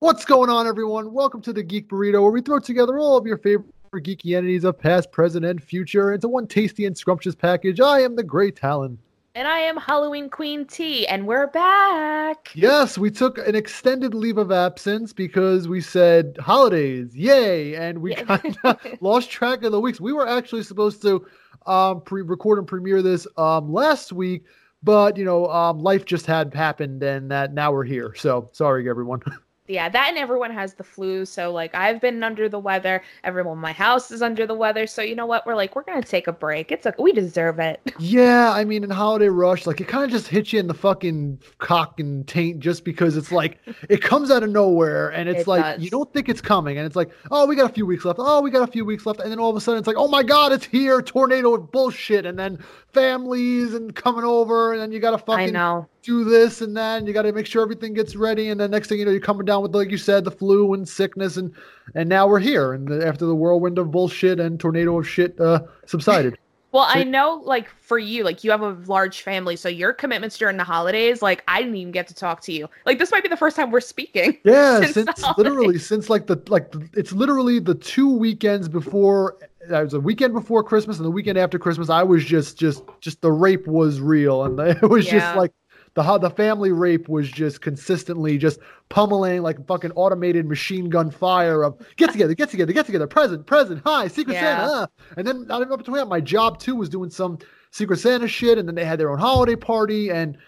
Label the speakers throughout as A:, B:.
A: What's going on, everyone? Welcome to the Geek Burrito, where we throw together all of your favorite geeky entities of past, present, and future into one tasty and scrumptious package. I am the Great Talon.
B: And I am Halloween Queen T, and we're back.
A: Yes, we took an extended leave of absence because we said holidays, yay, and we kind of lost track of the weeks. We were actually supposed to um, pre-record and premiere this um, last week, but you know, um, life just had happened, and that now we're here. So sorry, everyone.
B: Yeah, that and everyone has the flu. So, like, I've been under the weather. Everyone in my house is under the weather. So, you know what? We're like, we're going to take a break. It's a, we deserve it.
A: Yeah, I mean, in Holiday Rush, like it kind of just hits you in the fucking cock and taint just because it's like it comes out of nowhere and it's
B: It
A: like
B: does.
A: you don't think it's coming and it's like, oh, we got a few weeks left. Oh, we got a few weeks left. And then all of a sudden it's like, oh my God, it's here. Tornado of bullshit. And then families and coming over and then you got to
B: I
A: fucking
B: know.
A: do this and that and you got to make sure everything gets ready. And then next thing you know, you're coming down with, like you said, the flu and sickness. And, and now we're here. And the, after the whirlwind of bullshit and tornado of shit uh, subsided.
B: Well,
A: So-
B: I know, like, for you, like, you have a large family. So, your commitments during the holidays, like, I didn't even get to talk to you. Like, this might be the first time we're speaking.
A: Yeah,
B: since
A: since, literally since like the like the, it's literally the two weekends before that was a weekend before Christmas and the weekend after Christmas. I was just just just the rape was real and it was
B: Yeah.
A: just like the how the family rape was just consistently just pummeling like fucking automated machine gun fire of get together, get together, get together, present, present, hi, Secret
B: Yeah.
A: Santa, uh. and then not even up to that, my job too was doing some Secret Santa shit, and then they had their own holiday party and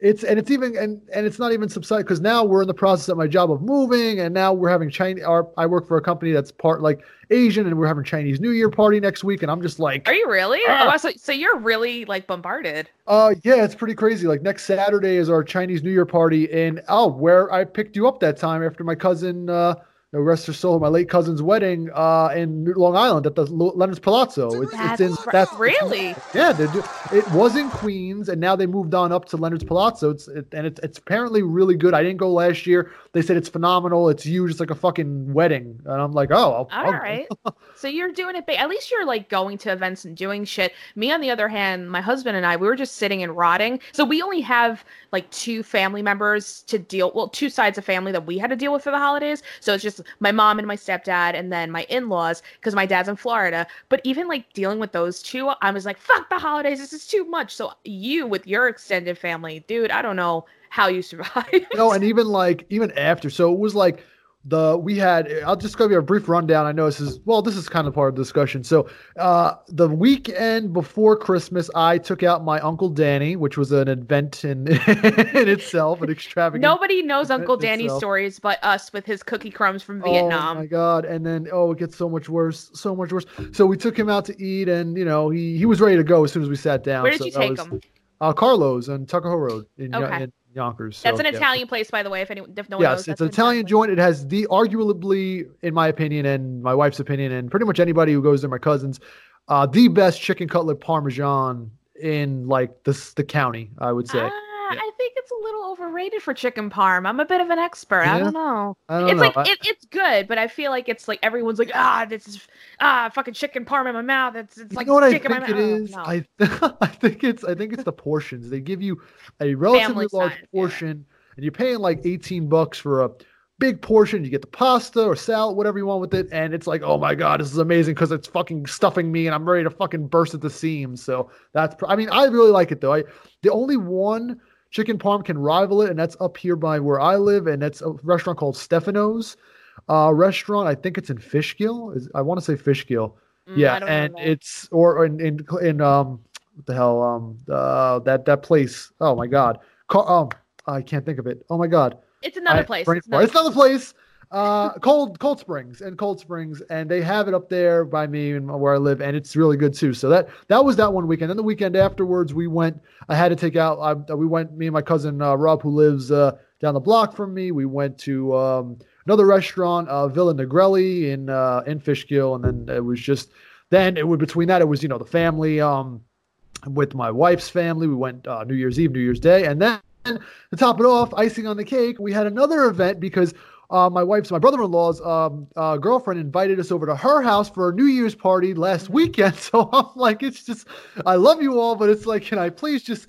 A: it's and it's even and and it's not even subside because now we're in the process at my job of moving and now we're having Chinese our, I work for a company that's part like Asian and we're having Chinese New Year party next week and I'm just like
B: Are you really?
A: Ah.
B: Oh, so, so, you're really, like, bombarded.
A: uh yeah it's pretty crazy like next Saturday is our Chinese New Year party and oh where I picked you up that time after my cousin uh the rest her soul my late cousin's wedding uh in Long Island at the L- Leonard's Palazzo it's,
B: That's
A: it's in
B: r-
A: that's
B: really?
A: Yeah, do. It was in Queens, and now they moved on up to Leonard's Palazzo. It's it, and it's it's apparently really good. I didn't go last year. They said it's phenomenal. It's huge. It's like a fucking wedding, and I'm like, oh, I'll,
B: All
A: I'll-
B: right. so you're doing it big. At least you're like going to events and doing shit. Me, on the other hand, my husband and I, we were just sitting and rotting. So we only have like two family members to deal. Well, two sides of family that we had to deal with for the holidays. So it's just my mom and my stepdad, and then my in-laws because my dad's in Florida. But even like dealing with those two, I was like, fuck the holidays. This is too much. So you with your extended family, dude, I don't know how you survive.
A: no, and even like even after, so it was like the we had. I'll just give you a brief rundown. I know this is well, this is kind of part of the discussion. So uh the weekend before Christmas, I took out my uncle Danny, which was an event in in itself, an extravagant.
B: Nobody knows Uncle Danny's
A: itself.
B: stories but us with his cookie crumbs from Vietnam.
A: Oh my god! And then oh, it gets so much worse, so much worse. So we took him out to eat, and you know he he was ready to go as soon as we sat down.
B: Where did
A: so
B: you take
A: was,
B: him?
A: Uh, Carlos on Tuckahoe Road in,
B: Okay.
A: in Yonkers.
B: That's an
A: yeah.
B: Italian place, by the way. If anyone, if no one knows,
A: Yes,
B: that's
A: it's an Italian joint. It has the arguably, in my opinion, and my wife's opinion, and pretty much anybody who goes there, my cousins, uh, the best chicken cutlet parmesan in like the the county. I would say.
B: Ah,
A: Yeah.
B: I think it's a little overrated for chicken parm. I'm a bit of an expert. I don't know.
A: I don't
B: It's
A: know.
B: like
A: I-
B: it, it's good, but I feel like it's like everyone's like ah, this is ah, fucking chicken parm in my mouth. It's it's
A: You
B: like
A: know what I think
B: in
A: it
B: my mouth.
A: is?
B: No.
A: I I think it's I think it's the portions. They give you a relatively large
B: size, yeah.
A: portion, and you're paying like 18 bucks for a big portion. You get the pasta or salad, whatever you want with it, and it's like, oh my god, this is amazing because it's fucking stuffing me, and I'm ready to fucking burst at the seams. So that's pr- I mean I really like it though. I the only one chicken parm can rival it, and that's up here by where I live, and that's a restaurant called Stefano's. Uh, restaurant. I think it's in Fishkill. Is I want to say Fishkill.
B: Mm,
A: Yeah,
B: I don't know
A: and it's or in in in um what the hell um uh that that place. Oh my god. Ca- um I can't think of it. Oh my god.
B: it's another
A: I-
B: place. It's another-
A: It's another place. Uh, Cold Cold Springs and Cold Springs, and they have it up there by me and where I live, and it's really good too. So that that was that one weekend. Then the weekend afterwards, we went. I had to take out. I, we went. Me and my cousin uh, Rob, who lives uh, down the block from me. We went to um, another restaurant, uh, Villa Negrelli in uh, in Fishkill, and then it was just. Then it was between that it was you know the family um, with my wife's family. We went uh, New Year's Eve, New Year's Day, and then to top it off, icing on the cake, we had another event because uh, my wife's, my brother-in-law's um, uh, girlfriend invited us over to her house for a New Year's party last weekend. So I'm like, it's just, I love you all, but it's like, can I please just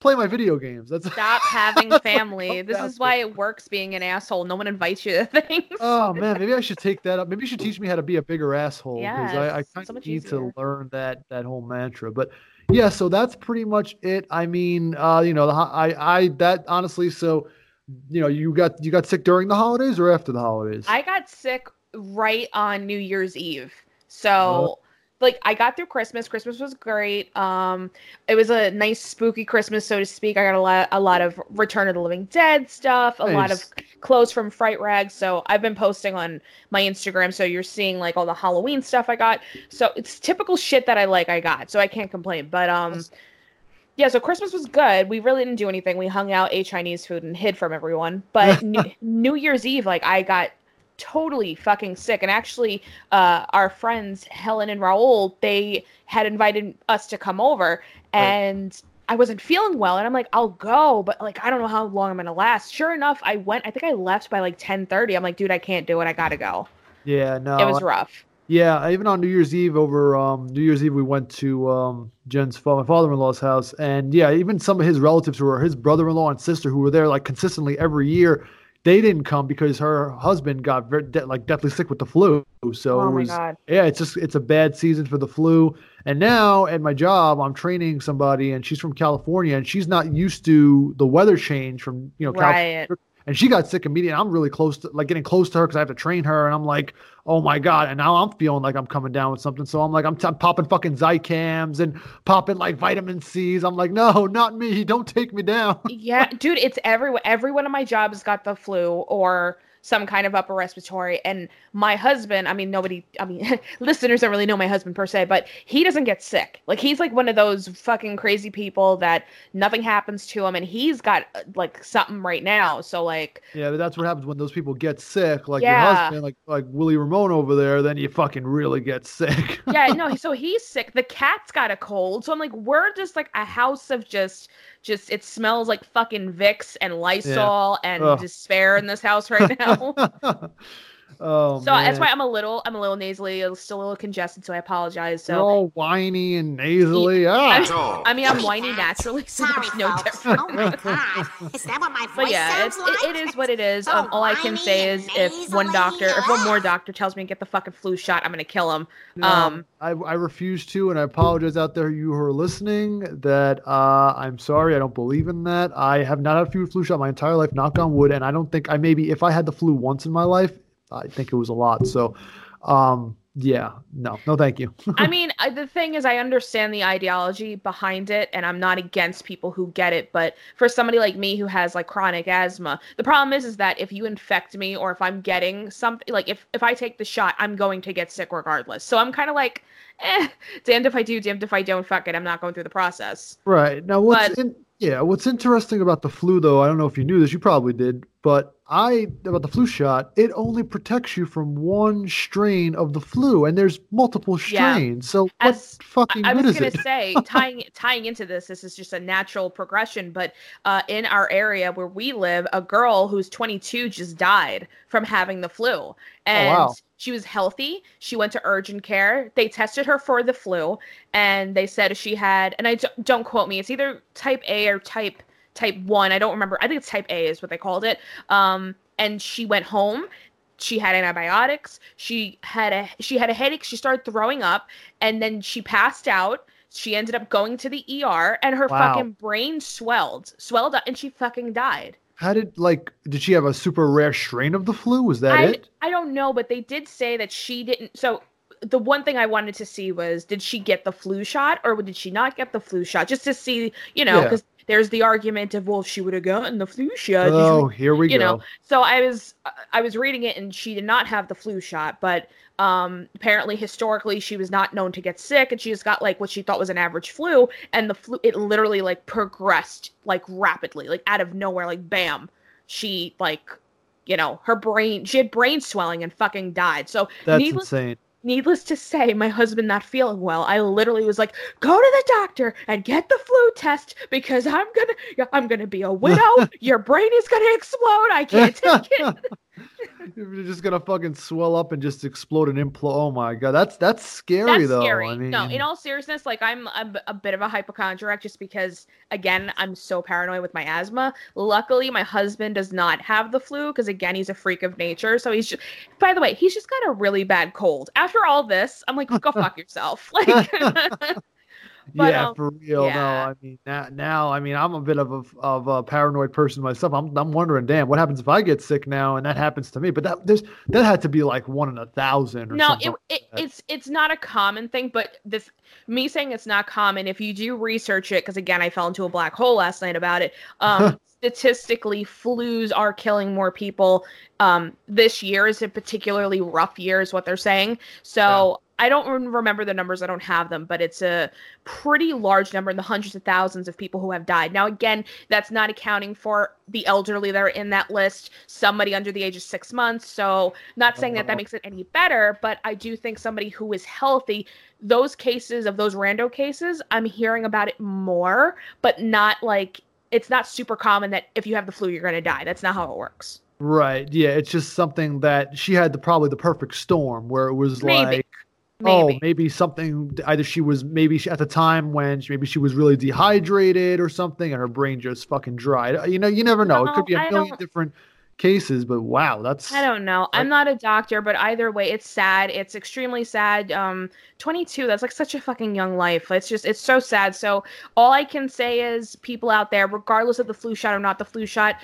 A: play my video games. That's
B: Stop having family. this is why it works being an asshole. No one invites you to things.
A: Oh man, maybe I should take that up. Maybe you should teach me how to be a bigger asshole because
B: Yes,
A: I, I
B: so
A: of need
B: easier.
A: to learn that that whole mantra. But yeah, so that's pretty much it. I mean, uh, you know, the, I I that honestly, so you know, you got you got sick during the holidays or after the holidays?
B: I got sick right on New Year's Eve. So
A: Oh.
B: like I got through Christmas. Christmas was great. Um it was a nice spooky Christmas so to speak. I got a lot a lot of Return of the Living Dead stuff, a lot of clothes from Fright Rags. So I've been posting on my Instagram so you're seeing like all the Halloween stuff I got. So it's typical shit that I like I got. So I can't complain. But um yeah, so Christmas was good. We really didn't do anything. We hung out, ate Chinese food, and hid from everyone. But New, New Year's Eve, like I got totally fucking sick. And actually, uh, our friends Helen and Raul, they had invited us to come over,
A: Right.
B: and I wasn't feeling well. And I'm like, I'll go, but like I don't know how long I'm gonna last. Sure enough, I went. I think I left by like 10:30. I'm like, dude, I can't do it. I gotta go.
A: yeah, no,
B: it was rough.
A: Yeah, even on New Year's Eve over um, New Year's Eve we went to um, Jen's my father-in-law's house, and yeah, even some of his relatives who were his brother-in-law and sister who were there like consistently every year, they didn't come because her husband got very de- like deathly sick with the flu. So
B: Oh
A: it was
B: god.
A: yeah, it's just it's a bad season for the flu. And now at my job, I'm training somebody, and she's from California, and she's not used to the weather change from you know California
B: Right.
A: And she got sick immediately. I'm really close to like getting close to her because I have to train her, and I'm like, oh my god! And now I'm feeling like I'm coming down with something. So I'm like, I'm, t- I'm popping fucking Zicams and popping like vitamin C's. I'm like, no, not me! Don't take me down.
B: yeah, dude, it's everyone. Every one of my jobs got the flu or some kind of upper respiratory. And my husband, I mean, nobody, I mean, listeners don't really know my husband per se, but he doesn't get sick. Like he's like one of those fucking crazy people that nothing happens to him, and he's got uh, like something right now. So like,
A: yeah, but that's what happens when those people get sick, like
B: Yeah.
A: your husband, like like Willie Ramone over there. Then you fucking really get sick.
B: yeah, no, so he's sick. The cat's got a cold. So I'm like, we're just like a house of just just it smells like fucking Vicks and Lysol and
A: Ugh.
B: despair in this house right now.
A: oh
B: so that's why I'm a little I'm a little nasally, I'm still a little congested, so I apologize.
A: You're
B: So
A: all whiny and nasally. ah.
C: So,
B: I mean I'm whiny naturally, so
C: Sorry,
B: there's no
C: folks.
B: difference.
C: Oh my god. Is that what my voice
B: But yeah,
C: sounds
B: it's,
C: like?
B: it, it is what it is.
C: So
B: Um, all I can say
C: and
B: is if one
C: nasally,
B: doctor, if one more doctor tells me to get the fucking flu shot, I'm gonna kill him.
A: No,
B: Um,
A: I, I refuse to, and I apologize out there, you who are listening, that uh, I'm sorry. I don't believe in that. I have not had a flu flu shot my entire life, knock on wood, and I don't think I maybe if I had the flu once in my life, I think it was a lot. So, um, yeah, no, no, thank you.
B: I mean, I, the thing is, I understand the ideology behind it, and I'm not against people who get it. But for somebody like me who has like chronic asthma, the problem is, is that if you infect me, or if I'm getting something, like if if I take the shot, I'm going to get sick regardless. So I'm kind of like, eh, damned if I do, damned if I don't. Fuck it, I'm not going through the process.
A: Right. Now what's
B: But-
A: in yeah, what's interesting about the flu though, I don't know if you knew this, you probably did, but I about the flu shot, it only protects you from one strain of the flu and there's multiple
B: Yeah.
A: strains. So
B: As-
A: what fucking
B: I, I was gonna say tying tying into this, this is just a natural progression. But uh, in our area where we live, a girl who's 22 just died from having the flu, and
A: wow.
B: she was healthy. She went to urgent care. They tested her for the flu, and they said she had. And I don't, don't quote me. It's either type A or type type one. I don't remember. I think it's type A is what they called it. Um, and she went home she had antibiotics she had a she had a headache she started throwing up and then she passed out she ended up going to the ER and her
A: Wow.
B: fucking brain swelled swelled up and she fucking died
A: How did like did she have a super rare strain of the flu? Was that
B: I,
A: it?
B: I don't know but they did say that she didn't so the one thing I wanted to see was did she get the flu shot or did she not get the flu shot just to see you know
A: Yeah.
B: because there's the argument of well if she would have gotten the flu shot you
A: oh, here we
B: you
A: go.
B: know so i was i was reading it and she did not have the flu shot but um apparently historically she was not known to get sick and she just got like what she thought was an average flu and the flu it literally like progressed like rapidly like out of nowhere like bam she like you know her brain she had brain swelling and fucking died so
A: That's
B: needless
A: insane.
B: Needless to say, my husband not feeling well. I literally was like, "Go to the doctor and get the flu test because I'm gonna, I'm gonna be a widow. Your brain is gonna explode. I can't take it."
A: You're just gonna fucking swell up and just explode and implode. Oh my god, that's that's scary
B: That's
A: though.
B: scary.
A: I mean,
B: no, in all seriousness, like I'm a bit of a hypochondriac just because, again, I'm so paranoid with my asthma. Luckily, my husband does not have the flu because, again, he's a freak of nature. So he's just, by the way, he's just got a really bad cold. After all this, I'm like, go fuck yourself. Like, but,
A: yeah,
B: um,
A: for real.
B: yeah.
A: No, I mean now, now, I mean, I'm a bit of a of a paranoid person myself. I'm I'm wondering, damn, what happens if I get sick now and that happens to me? But that there's that had to be like one in a thousand. Or
B: no,
A: something
B: it,
A: like
B: it it's it's not a common thing, but this me saying it's not common. If you do research it, because again, I fell into a black hole last night about it. Um, statistically, flus are killing more people. Um, this year is a particularly rough year, is what they're saying. So. I don't remember the numbers. I don't have them, but it's a pretty large number in the hundreds of thousands of people who have died. Now, again, that's not accounting for the elderly that are in that list, somebody under the age of six months. So, not saying that
A: Uh-huh.
B: that makes it any better, but I do think somebody who is healthy, those cases of those rando cases, I'm hearing about it more, but not like it's not super common that if you have the flu, you're going to die. That's not how it works.
A: right. Yeah, it's just something that she had the probably the perfect storm where it was
B: Maybe.
A: like.
B: Maybe.
A: Oh, maybe something. Either she was maybe she, at the time when she, maybe she was really dehydrated or something, and her brain just fucking dried. Uh, You know, you never know. it could be a
B: I
A: million different cases, but wow, that's
B: I don't know. I'm not a doctor, but either way, it's sad. It's extremely sad. Um, 22. That's like such a fucking young life. It's just, it's so sad. So all I can say is, people out there, regardless of the flu shot or not the flu shot,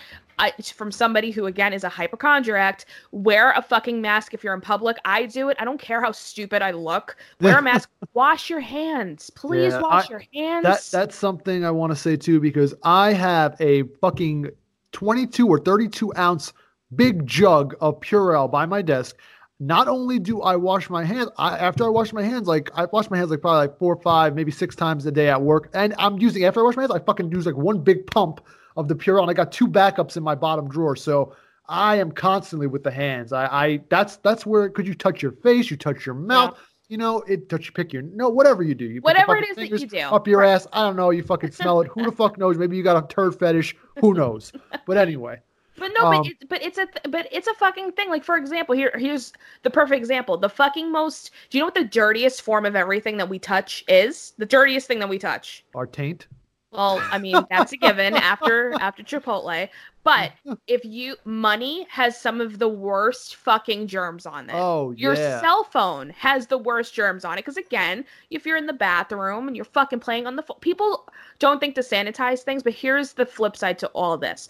B: I, from somebody who again is a hypochondriac, wear a fucking mask if you're in public. I do it. I don't care how stupid I look. Wear a mask. wash your hands, please.
A: Yeah,
B: wash
A: I-
B: your hands.
A: That that's something I want to say too because I have a fucking 22 or 32 ounce big jug of Purell by my desk. Not only do I wash my hands, I, after I wash my hands, like I wash my hands like probably like four, five, maybe six times a day at work, and I'm using after I wash my hands, I fucking use like one big pump of the Purell, and I got two backups in my bottom drawer, so I am constantly with the hands. I, I that's that's where could you touch your face, you touch your mouth, you know, it touch you pick your no whatever you do, you
B: Whatever it is that you do.
A: up your
B: Right.
A: ass. I don't know. You fucking smell it. Who the fuck knows? Maybe you got a turd fetish. Who knows? But anyway,
B: But no,
A: Um,
B: but it's but it's a th- but it's a fucking thing. Like for example, here here's the perfect example. The fucking most. Do you know what the dirtiest form of everything that we touch is? The dirtiest thing that we touch.
A: our taint.
B: Well, I mean that's a given after after Chipotle. But if you money has some of the worst fucking germs on it.
A: Oh
B: Your
A: yeah.
B: cell phone has the worst germs on it because again, if you're in the bathroom and you're fucking playing on the phone, people don't think to sanitize things. But here's the flip side to all this: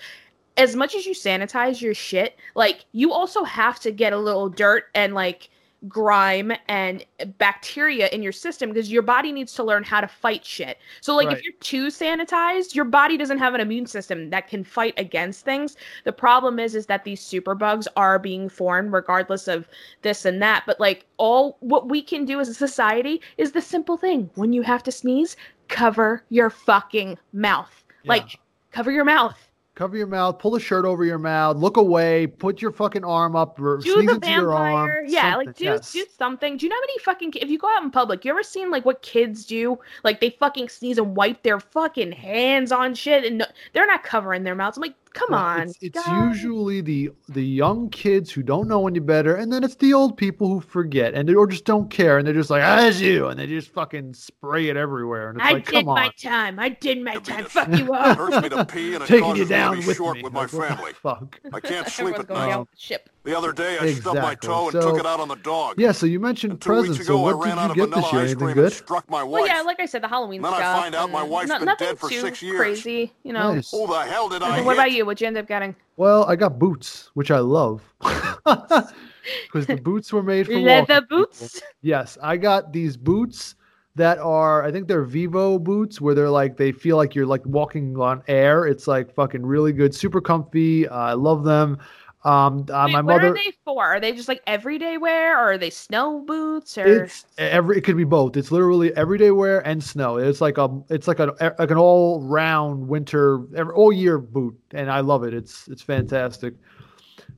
B: as much as you sanitize your shit, like you also have to get a little dirt and like grime and bacteria in your system because your body needs to learn how to fight shit. So like
A: Right.
B: if you're too sanitized, your body doesn't have an immune system that can fight against things. The problem is is that these superbugs are being formed regardless of this and that. But like all what we can do as a society is the simple thing. When you have to sneeze, cover your fucking mouth. Like cover your mouth.
A: Cover your mouth. Pull a shirt over your mouth. Look away. Put your fucking arm up.
B: do
A: sneeze
B: the
A: into your arm.
B: Yeah, like
A: something,
B: do
A: yes.
B: do something. Do you know how many fucking if you go out in public, you ever seen like what kids do? Like they fucking sneeze and wipe their fucking hands on shit, and no, they're not covering their mouths. I'm like, come
A: Yeah,
B: on.
A: It's, it's usually the the young kids who don't know any better, and then it's the old people who forget and they or just don't care, and they're just like, "As you," and they just fucking spray it everywhere, and it's
B: I
A: like,
B: did
A: "Come
B: my
A: on."
B: time. I did my
D: To
B: time. Fuck you
D: It
B: up.
D: hurts me to pee and it
A: Taking you
D: me
A: down
D: to be
A: with
D: short
A: me.
D: with my
A: Like, what the
D: family.
A: Fuck.
D: I can't sleep at night.
B: down the ship.
D: The other day, I stubbed my toe and
A: So-
D: took it out on the dog.
A: Yeah, so you mentioned
D: And two weeks
A: presents. So
D: ago, I
A: what
D: ran
A: did you
D: of
A: get this year? Anything good?
D: struck my wife.
B: Well, yeah, like I said, the Halloween
D: Then I
B: stuff.
D: find out my
B: and
D: wife's
B: no-
D: been
B: nothing
D: dead for
B: too
D: six years.
B: Crazy, you know.
A: Nice.
D: Who the hell did I
B: What about you? What'd you end up getting?
A: Well, I got boots, which I love, because the boots were made for
B: Leather
A: walking people.
B: boots.
A: Yes, I got these boots that are, I think they're Vivo boots, where they're like they feel like you're like walking on air. It's like fucking really good, super comfy. Uh, I love them. Um, uh,
B: Wait,
A: my
B: what are they for? Are they just like everyday wear, or are they snow boots? Or
A: It's every. It could be both. It's literally everyday wear and snow. It's like a. It's like a like an all round winter, all year boot, and I love it. It's it's fantastic.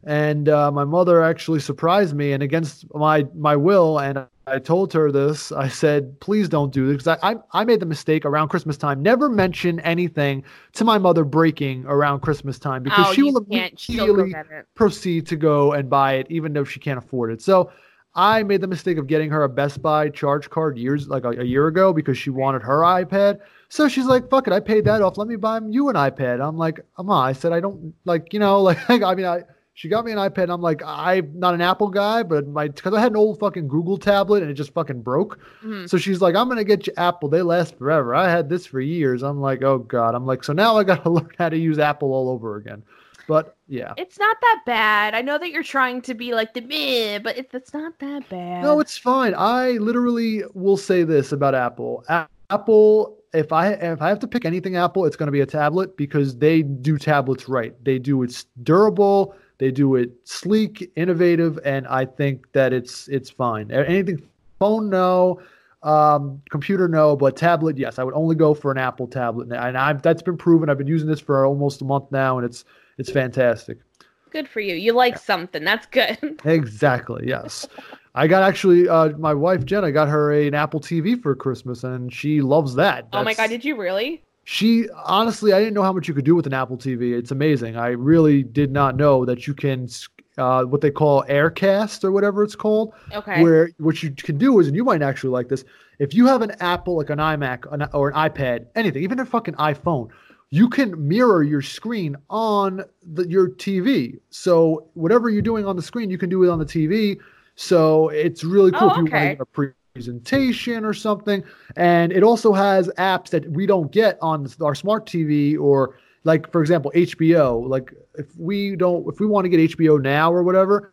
A: And uh, my mother actually surprised me, and against my my will, and I told her this. I said, "Please don't do this," because I, I I made the mistake around Christmas time. Never mention anything to my mother breaking around Christmas time because
B: oh,
A: she will
B: can't. She'll go
A: immediately proceed to go and buy it, even though she can't afford it. So I made the mistake of getting her a Best Buy charge card years like a, a year ago because she wanted her iPad. So she's like, "Fuck it, I paid that off. Let me buy you an iPad." I'm like, "Amma," I said, "I don't like, you know, like, I mean, I." She got me an iPad. I'm like, I'm not an Apple guy, but my because I had an old fucking Google tablet and it just fucking broke.
B: Mhm.
A: So she's like, I'm gonna get you Apple. They last forever. I had this for years. I'm like, oh god. I'm like, so now I gotta learn how to use Apple all over again. But yeah.
B: It's not that bad. I know that you're trying to be like the meh, but it's, it's not that bad.
A: No, it's fine. I literally will say this about Apple. A- Apple, if I if I have to pick anything Apple, it's going to be a tablet because they do tablets right. They do it's durable, they do it sleek, innovative, and I think that it's it's fine. Anything phone no, um, computer no, but tablet yes. I would only go for an Apple tablet, and I've that's been proven. I've been using this for almost a month now, and it's it's fantastic.
B: good for you. You like something. That's good.
A: Exactly. Yes. I got actually uh, my wife Jen. I got her a, an Apple TV for Christmas, and she loves that.
B: oh my god, did you really?
A: She honestly, I didn't know how much you could do with an Apple TV. It's amazing. I really did not know that you can uh, what they call AirCast or whatever it's called.
B: Okay.
A: Where what you can do is, and you might actually like this, if you have an Apple, like an iMac an, or an iPad, anything, even a fucking iPhone, you can mirror your screen on the, your TV. So whatever you're doing on the screen, you can do it on the TV. So it's really cool
B: Oh,
A: if you want to give a presentation or something. And it also has apps that we don't get on our smart TV or like for example HBO. Like if we don't if we want to get HBO now or whatever,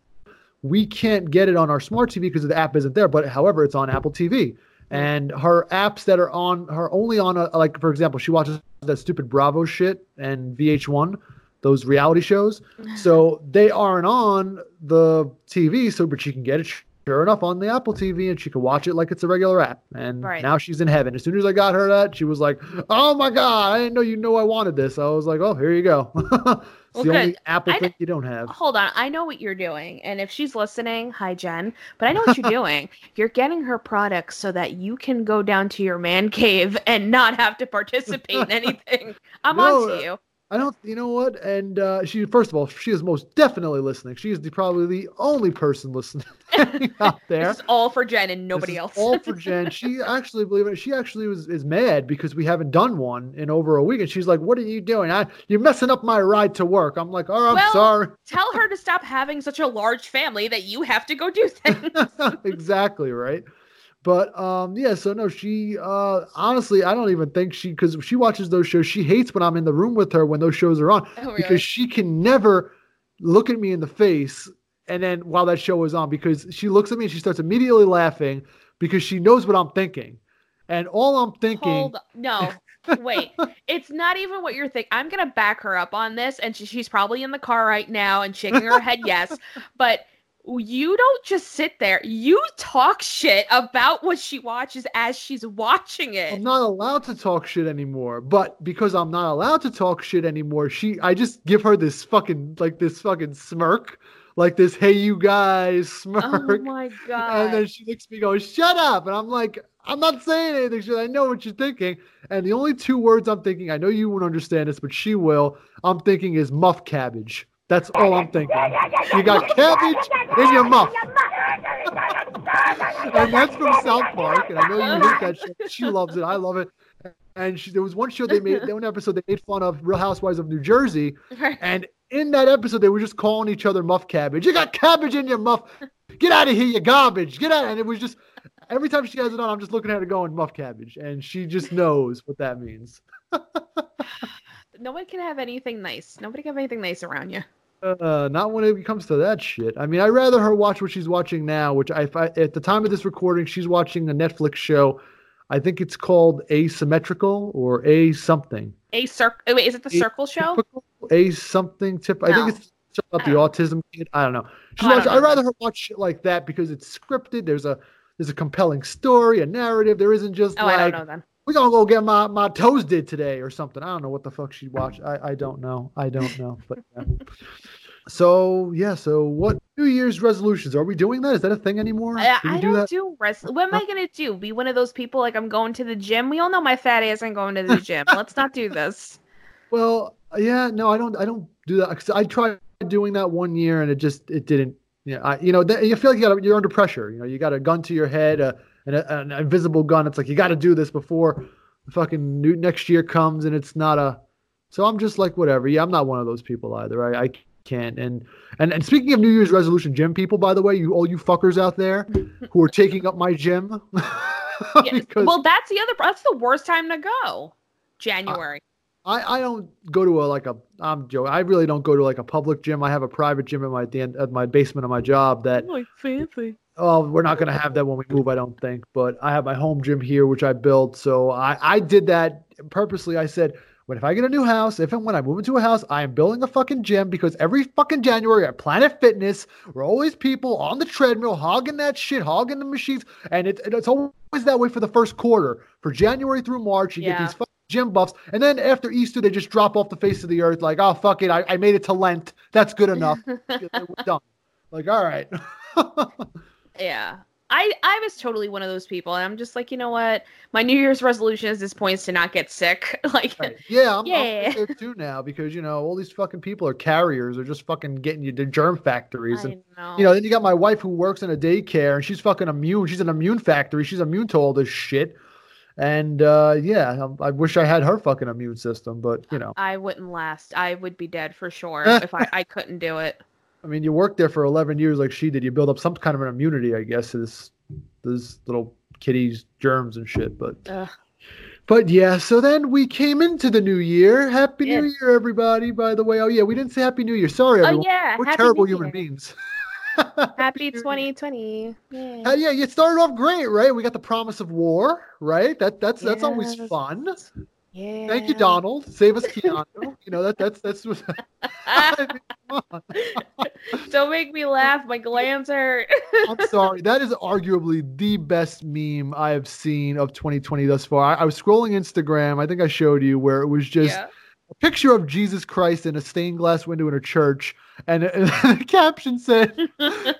A: we can't get it on our smart TV because the app isn't there. But however, it's on Apple TV. And her apps that are on her only on a like for example, she watches that stupid Bravo shit and VH1, those reality shows. So they aren't on the TV, so but she can get it sure enough on the Apple TV and she can watch it like it's a regular app. And
B: Right.
A: now she's in heaven. As soon as I got her that, she was like, "Oh my god, I didn't know you know I wanted this." I was like, "Oh, here you go." it's
B: Well,
A: the only
B: good.
A: Apple
B: I
A: thing you don't have.
B: Hold on. I know what you're doing. And if she's listening, hi, Jen. But I know what you're doing. You're getting her products so that you can go down to your man cave and not have to participate in anything. I'm
A: No,
B: on to uh, you.
A: I don't. You know what? And uh, she, first of all, she is most definitely listening. She is the, probably the only person listening out there.
B: This is all for Jen and nobody else.
A: All for Jen. She actually, believe it, she actually was is mad because we haven't done one in over a week, and she's like, "What are you doing? I, you're messing up my ride to work." I'm like, "Oh, I'm
B: Well-
A: sorry."
B: Tell her to stop having such a large family that you have to go do things.
A: exactly right. But um, yeah. So no, she uh, honestly, I don't even think she because she watches those shows. She hates when I'm in the room with her when those shows are on
B: Oh, really?
A: because she can never look at me in the face and then while that show is on because she looks at me and she starts immediately laughing because she knows what I'm thinking. And all I'm thinking
B: Hold no. Wait. It's not even what you're thinking. I'm gonna back her up on this, and she, she's probably in the car right now and shaking her head yes. But you don't just sit there. You talk shit about what she watches as she's watching it.
A: I'm not allowed to talk shit anymore. But because I'm not allowed to talk shit anymore, she I just give her this fucking like this fucking smirk, like this hey you guys oh smirk.
B: Oh my god.
A: And then she looks at me going, shut up. And I'm like, I'm not saying anything. She, I know what you're thinking. And the only two words I'm thinking, I know you won't understand this, but she will. I'm thinking is muff cabbage. That's all I'm thinking. You got cabbage in your muff. and that's from South Park. And I know you hate that show. She loves it. I love it. And she, there was one show they made, one episode they made fun of Real Housewives of New Jersey. And in that episode, they were just calling each other muff cabbage. You got cabbage in your muff. Get out of here, you garbage. Get out. And it was just every time she has it on, I'm just looking at her going muff cabbage. And she just knows what that means.
B: no one can have anything nice. Nobody can have anything nice around you.
A: Uh, not when it comes to that shit. I mean, I'd rather her watch what she's watching now, which I, I at the time of this recording, she's watching a Netflix show. I think it's called Asymmetrical or A something.
B: A circle. Wait, is it the circle show?
A: A something tip. I think it's about the
B: Oh.
A: autism kid. I don't know. She's
B: Oh, I
A: watch-
B: don't
A: I'd rather her watch shit like that because it's scripted. There's a there's a compelling story, a narrative. There isn't just
B: Oh, I don't know then.
A: We're gonna go get my my toes did today or something. I don't know what the fuck she'd watch. I I don't know. I don't know. But yeah. So yeah, so what New Year's resolutions? Are we doing that? Is that a thing anymore?
B: I,
A: Do we
B: I
A: do
B: don't
A: that?
B: do wrestling. What am I gonna do? Be one of those people like I'm going to the gym? We all know my fat ass ain't going to the gym. Let's not do this.
A: Well, yeah, no, I don't. I don't do that I tried doing that one year and it just it didn't. Yeah, I, you know, th- you feel like you got you're under pressure. You know, you got a gun to your head, uh, an, an invisible gun. It's like you got to do this before the fucking new next year comes, and it's not a. So I'm just like whatever. Yeah, I'm not one of those people either. I, I can't. And and and speaking of New Year's resolution gym people, by the way, you all you fuckers out there who are taking up my gym.
B: Yeah, well, that's the other. That's the worst time to go. January.
A: I, I don't go to a like a I'm joking. I really don't go to like a public gym. I have a private gym at my the end at my basement of my job that
B: like fancy.
A: Oh we're not gonna have that when we move I don't think. But I have my home gym here which I built. So I I did that purposely. I said when if I get a new house, if and when I move into a house, I am building a fucking gym because every fucking January at Planet Fitness, we're always people on the treadmill hogging that shit, hogging the machines, and it, it's always that way for the first quarter. For January through March, you get these fucking gym buffs, and then after Easter, they just drop off the face of the earth. Like, oh fuck it, I, I made it to Lent. That's good enough. Like, all right.
B: Yeah. I, I was totally one of those people, and I'm just like, you know what? My New Year's resolution at this point is to not get sick. like,
A: Right. Yeah, I'm,
B: Yeah.
A: I'm too now because you know all these fucking people are carriers. They're just fucking getting you to germ factories,
B: I
A: and
B: know.
A: you know then you got my wife who works in a daycare and she's fucking immune. She's an immune factory. She's immune to all this shit. And uh, yeah, I, I wish I had her fucking immune system, but you know,
B: I wouldn't last. I would be dead for sure if I, I couldn't do it.
A: I mean, you worked there for 11 years like she did. You build up some kind of an immunity, I guess, to this this little kitty's germs and shit. But
B: Ugh.
A: But yeah, so then we came into the new year. Happy New Year, everybody! By the way, oh yeah, we didn't say Happy New Year. Sorry, everyone.
B: Oh yeah,
A: We're
B: happy
A: terrible
B: New
A: human
B: Year.
A: beings.
B: Happy
A: New Year.
B: 2020.
A: Uh,
B: Yeah.
A: yeah, it started off great, right? We got the promise of war, right? That that's that's always fun.
B: Yeah.
A: Thank you, Donald. Save us, Keanu. you know that that's that's. what- I mean.
B: Don't make me laugh. My glands hurt.
A: I'm sorry. That is arguably the best meme I have seen of 2020 thus far. I, I was scrolling Instagram. I think I showed you where it was just
B: yeah.
A: a picture of Jesus Christ in a stained glass window in a church, and, and the caption said,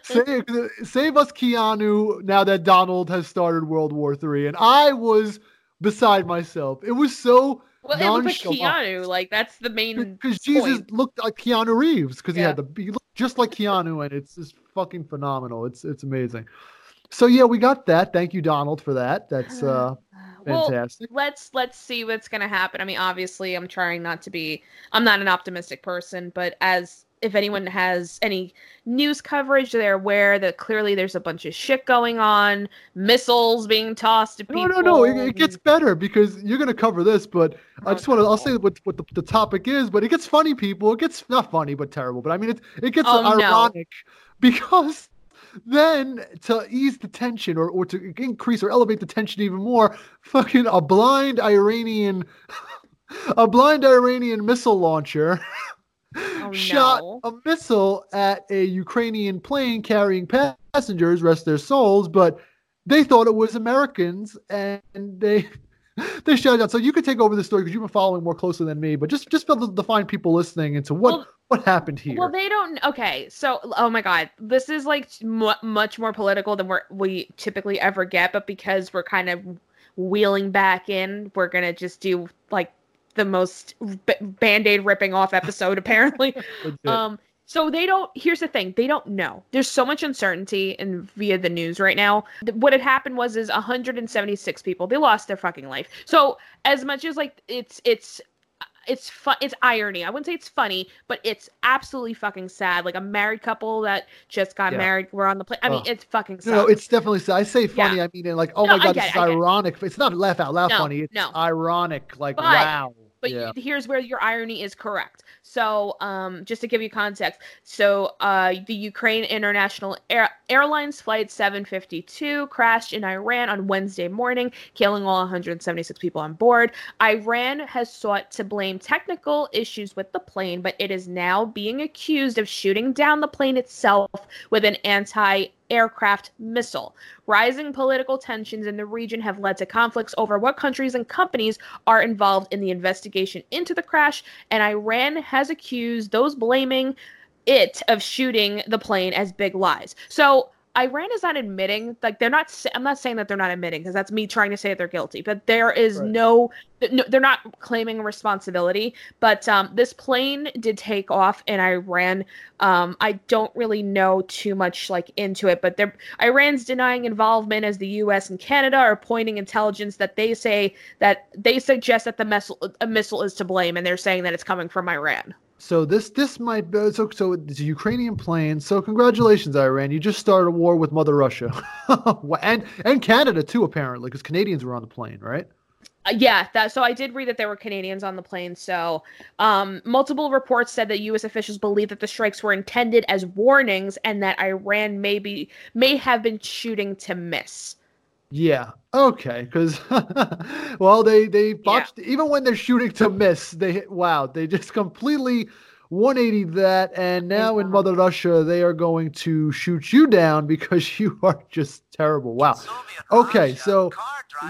A: save, "Save us, Keanu!" Now that Donald has started World War Three, and I was beside myself. It was so
B: Well, it looked like
A: nonchalant.
B: Keanu. Like that's the main.
A: because Jesus
B: point.
A: looked like Keanu Reeves because he had the he looked just like Keanu, and it's just fucking phenomenal. It's it's amazing. So yeah, we got that. Thank you, Donald, for that. That's uh
B: Well,
A: fantastic.
B: let's let's see what's gonna happen. I mean, obviously, I'm trying not to be. I'm not an optimistic person, but as if anyone has any news coverage, they're aware that clearly there's a bunch of shit going on, missiles being tossed at
A: no,
B: people.
A: no, no. It, it gets better because you're gonna cover this, but I just want to. I'll
B: no.
A: say what what the, the topic is, but it gets funny, people. It gets not funny, but terrible. But I mean, it it gets
B: Oh, no.
A: ironic because then to ease the tension or or to increase or elevate the tension even more, fucking a blind Iranian, a blind Iranian missile launcher.
B: Oh,
A: shot
B: no.
A: a missile at a Ukrainian plane carrying passengers, rest their souls, but they thought it was Americans and they they shut it down. So you could take over the story because you've been following more closely than me, but just just for the, fine people listening into what
B: Well-
A: what happened here.
B: Well, they don't. Okay, so oh my god, this is like mu much more political than we're, we typically ever get. But because we're kind of wheeling back in, we're gonna just do like the most b- band-aid ripping off episode apparently. Um, so they don't. Here's the thing: they don't know. There's so much uncertainty in via the news right now. What had happened was is 176 people they lost their fucking life. So as much as like it's it's it's fun it's irony i wouldn't say it's funny but it's absolutely fucking sad like a married couple that just got
A: Yeah.
B: married were on the plane i mean
A: Ugh.
B: it's fucking
A: no, no, it's definitely. so- I say funny. I mean, like, oh
B: No,
A: my god, this
B: it,
A: is
B: I get it.
A: ironic. It's not laugh out loud
B: No,
A: funny. It's
B: no.
A: ironic. Like,
B: But-
A: wow.
B: But
A: yeah.
B: here's where your irony is correct. So, um, just to give you context, so uh, the Ukraine International Air- Airlines Flight 752 crashed in Iran on Wednesday morning, killing all 176 people on board. Iran has sought to blame technical issues with the plane, but it is now being accused of shooting down the plane itself with an anti aircraft missile. Rising political tensions in the region have led to conflicts over what countries and companies are involved in the investigation into the crash, and Iran has accused those blaming it of shooting the plane as big lies. So Iran is not admitting, like they're not. I'm not saying that they're not admitting because that's me trying to say that they're guilty. But there is
A: Right.
B: no, no, they're not claiming responsibility. But um, this plane did take off in Iran. Um, I don't really know too much like into it, but they're Iran's denying involvement as the U.S. and Canada are pointing intelligence that they say that they suggest that the missile a missile is to blame, and they're saying that it's coming from Iran.
A: So this this might be so so it's a Ukrainian plane. So congratulations, Iran. You just started a war with Mother Russia, and and Canada too, apparently, because Canadians were on the plane, right?
B: Uh, yeah, that so I did read that there were Canadians on the plane. So, um, multiple reports said that U.S. officials believe that the strikes were intended as warnings and that Iran may be may have been shooting to miss.
A: Yeah. Okay. Because well, they they botched even when they're shooting to miss. They hit wow. They just completely 180 that, and now in. Mother Russia they are going to shoot you down because you are just terrible. Wow. Okay, so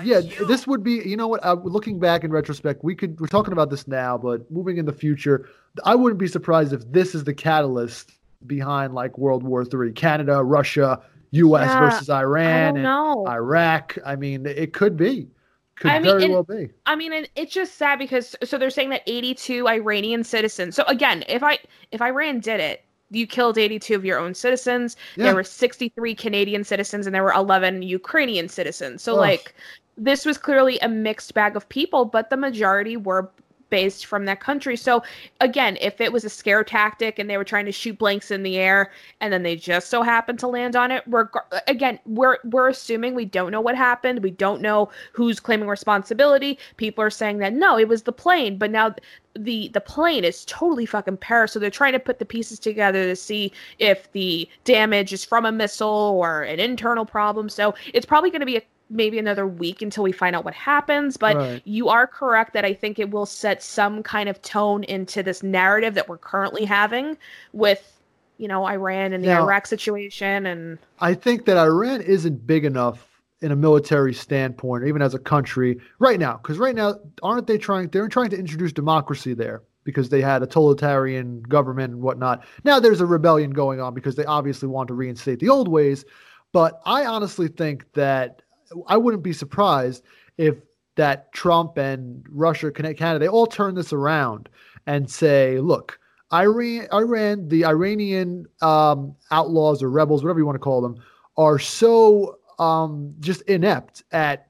A: yeah, this would be. You know what? Uh, looking back in retrospect, we could. We're talking about this now, but moving in the future, I wouldn't be surprised if this is the catalyst behind like World War Three, Canada, Russia, U.S.
B: Yeah,
A: versus Iran, and
B: know.
A: Iraq. I mean, it could be. Could
B: I mean,
A: very
B: and-
A: well be.
B: I mean, and it's just sad because so they're saying that 82 Iranian citizens. So again, if I if Iran did it, you killed 82 of your own citizens.
A: Yeah.
B: There were 63 Canadian citizens and there were 11 Ukrainian citizens. So
A: Ugh.
B: like this was clearly a mixed bag of people, but the majority were based from that country. So again, if it was a scare tactic and they were trying to shoot blanks in the air and then they just so happened to land on it, we're again, we're we're assuming we don't know what happened. We don't know who's claiming responsibility. People are saying that no, it was the plane, but now the the plane is totally fucking Paris. So they're trying to put the pieces together to see if the damage is from a missile or an internal problem. So it's probably going to be a maybe another week until we find out what happens but
A: Right.
B: you are correct that i think it will set some kind of tone into this narrative that we're currently having with you know iran and the
A: Now-
B: iraq situation and
A: I think that Iran isn't big enough in a military standpoint, or even as a country, right now. Because right now, aren't they trying? They're trying to introduce democracy there because they had a totalitarian government and whatnot. Now there's a rebellion going on because they obviously want to reinstate the old ways. But I honestly think that I wouldn't be surprised if that Trump and Russia, Can- Canada, they all turn this around and say, look, Iran, Iran, the Iranian um, outlaws or rebels, whatever you want to call them, are so um, just inept at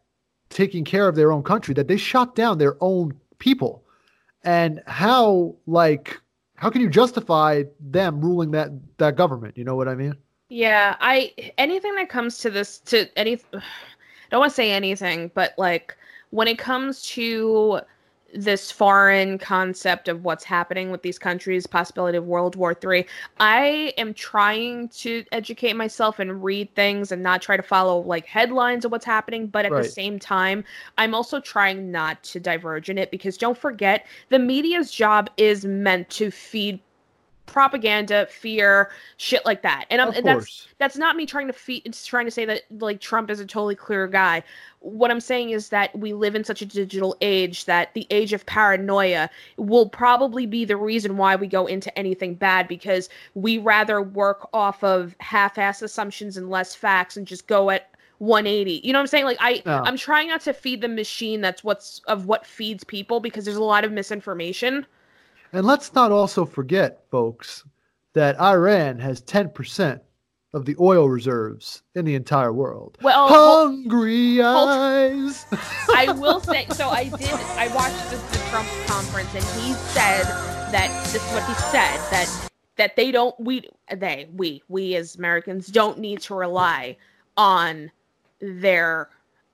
A: taking care of their own country that they shot down their own people. And how, like, how can you justify them ruling that that government? You know what I mean?
B: yeah i anything that comes to this to any don't want to say anything but like when it comes to this foreign concept of what's happening with these countries possibility of world war three i am trying to educate myself and read things and not try to follow like headlines of what's happening but at
A: Right.
B: the same time i'm also trying not to diverge in it because don't forget the media's job is meant to feed propaganda fear shit like that and, and that's that's not me trying to feed it's trying to say that like Trump is a totally clear guy. What I'm saying is that we live in such a digital age that the age of paranoia will probably be the reason why we go into anything bad because we rather work off of half-ass assumptions and less facts and just go at 180. You know what I'm saying? Like I
A: Yeah.
B: I'm trying not to feed the machine that's what's of what feeds people because there's a lot of misinformation.
A: And let's not also forget, folks, that Iran has 10% of the oil reserves in the entire world.
B: Well,
A: Hungry eyes.
B: I will say so. I did. I watched the, the Trump conference, and he said that this is what he said that that they don't we they we we as Americans don't need to rely on their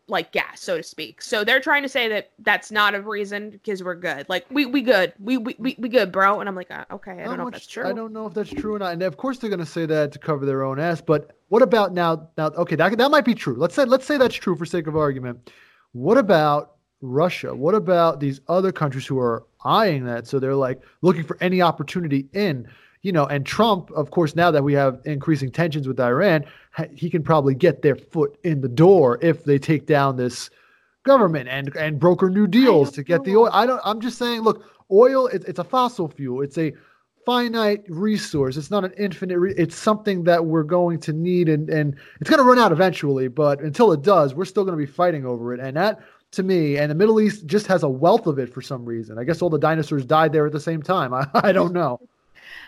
B: like gas, so to speak. So they're trying to say that that's not a reason because we're good. Like we we good. We we we, we good, bro. And I'm like, uh, okay, I
A: How
B: don't know
A: much-
B: if that's true.
A: I don't know if that's true or not. And of course they're going to say that to cover their own ass. But what about now? Now, okay, that, that might be true. Let's say let's say that's true for sake of argument. What about Russia? What about these other countries who are eyeing that? So they're like looking for any opportunity in. You know, and Trump, of course, now that we have increasing tensions with Iran, he can probably get their foot in the door if they take down this government and and broker new deals to get the oil. I don't. I'm just saying. Look, oil. It, it's a fossil fuel. It's a finite resource. It's not an infinite. Re- it's something that we're going to need, and and it's going to run out eventually. But until it does, we're still going to be fighting over it. And that, to me, and the Middle East just has a wealth of it for some reason. I guess all the dinosaurs died there at the same time. I, I don't know.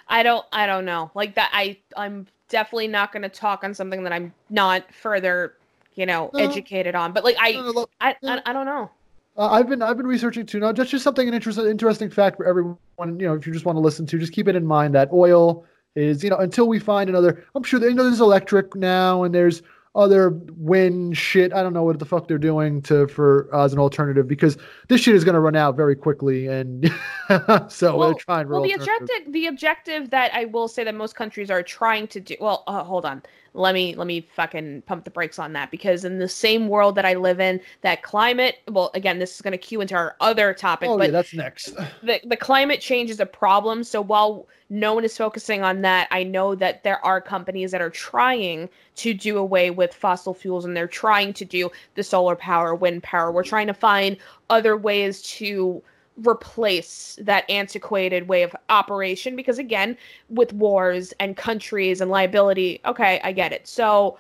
B: I don't I don't know. Like that I I'm definitely not going to talk on something that I'm not further, you know,
A: No.
B: educated on. But like I
A: No, no,
B: I. I I don't know.
A: Uh, I've been I've been researching too. Now, that's just something an interesting interesting fact for everyone. You know, if you just want to listen to, just keep it in mind that oil is you know until we find another. I'm sure you know there's electric now and there's other wind shit. I don't know what the fuck they're doing to for uh, as an alternative because this shit is going to run out very quickly and so
B: well,
A: they're trying.
B: well, the objective, the objective that I will say that most countries are trying to do. Well, uh, hold on. Let me let me fucking pump the brakes on that because in the same world that I live in, that climate. Well, again, this is going to cue into our other topic,
A: Oh
B: but
A: yeah, that's next.
B: the the climate change is a problem. So while no one is focusing on that, I know that there are companies that are trying to do away with fossil fuels and they're trying to do the solar power, wind power. We're trying to find other ways to replace that antiquated way of operation because again, with wars and countries and liability, okay, I get it. So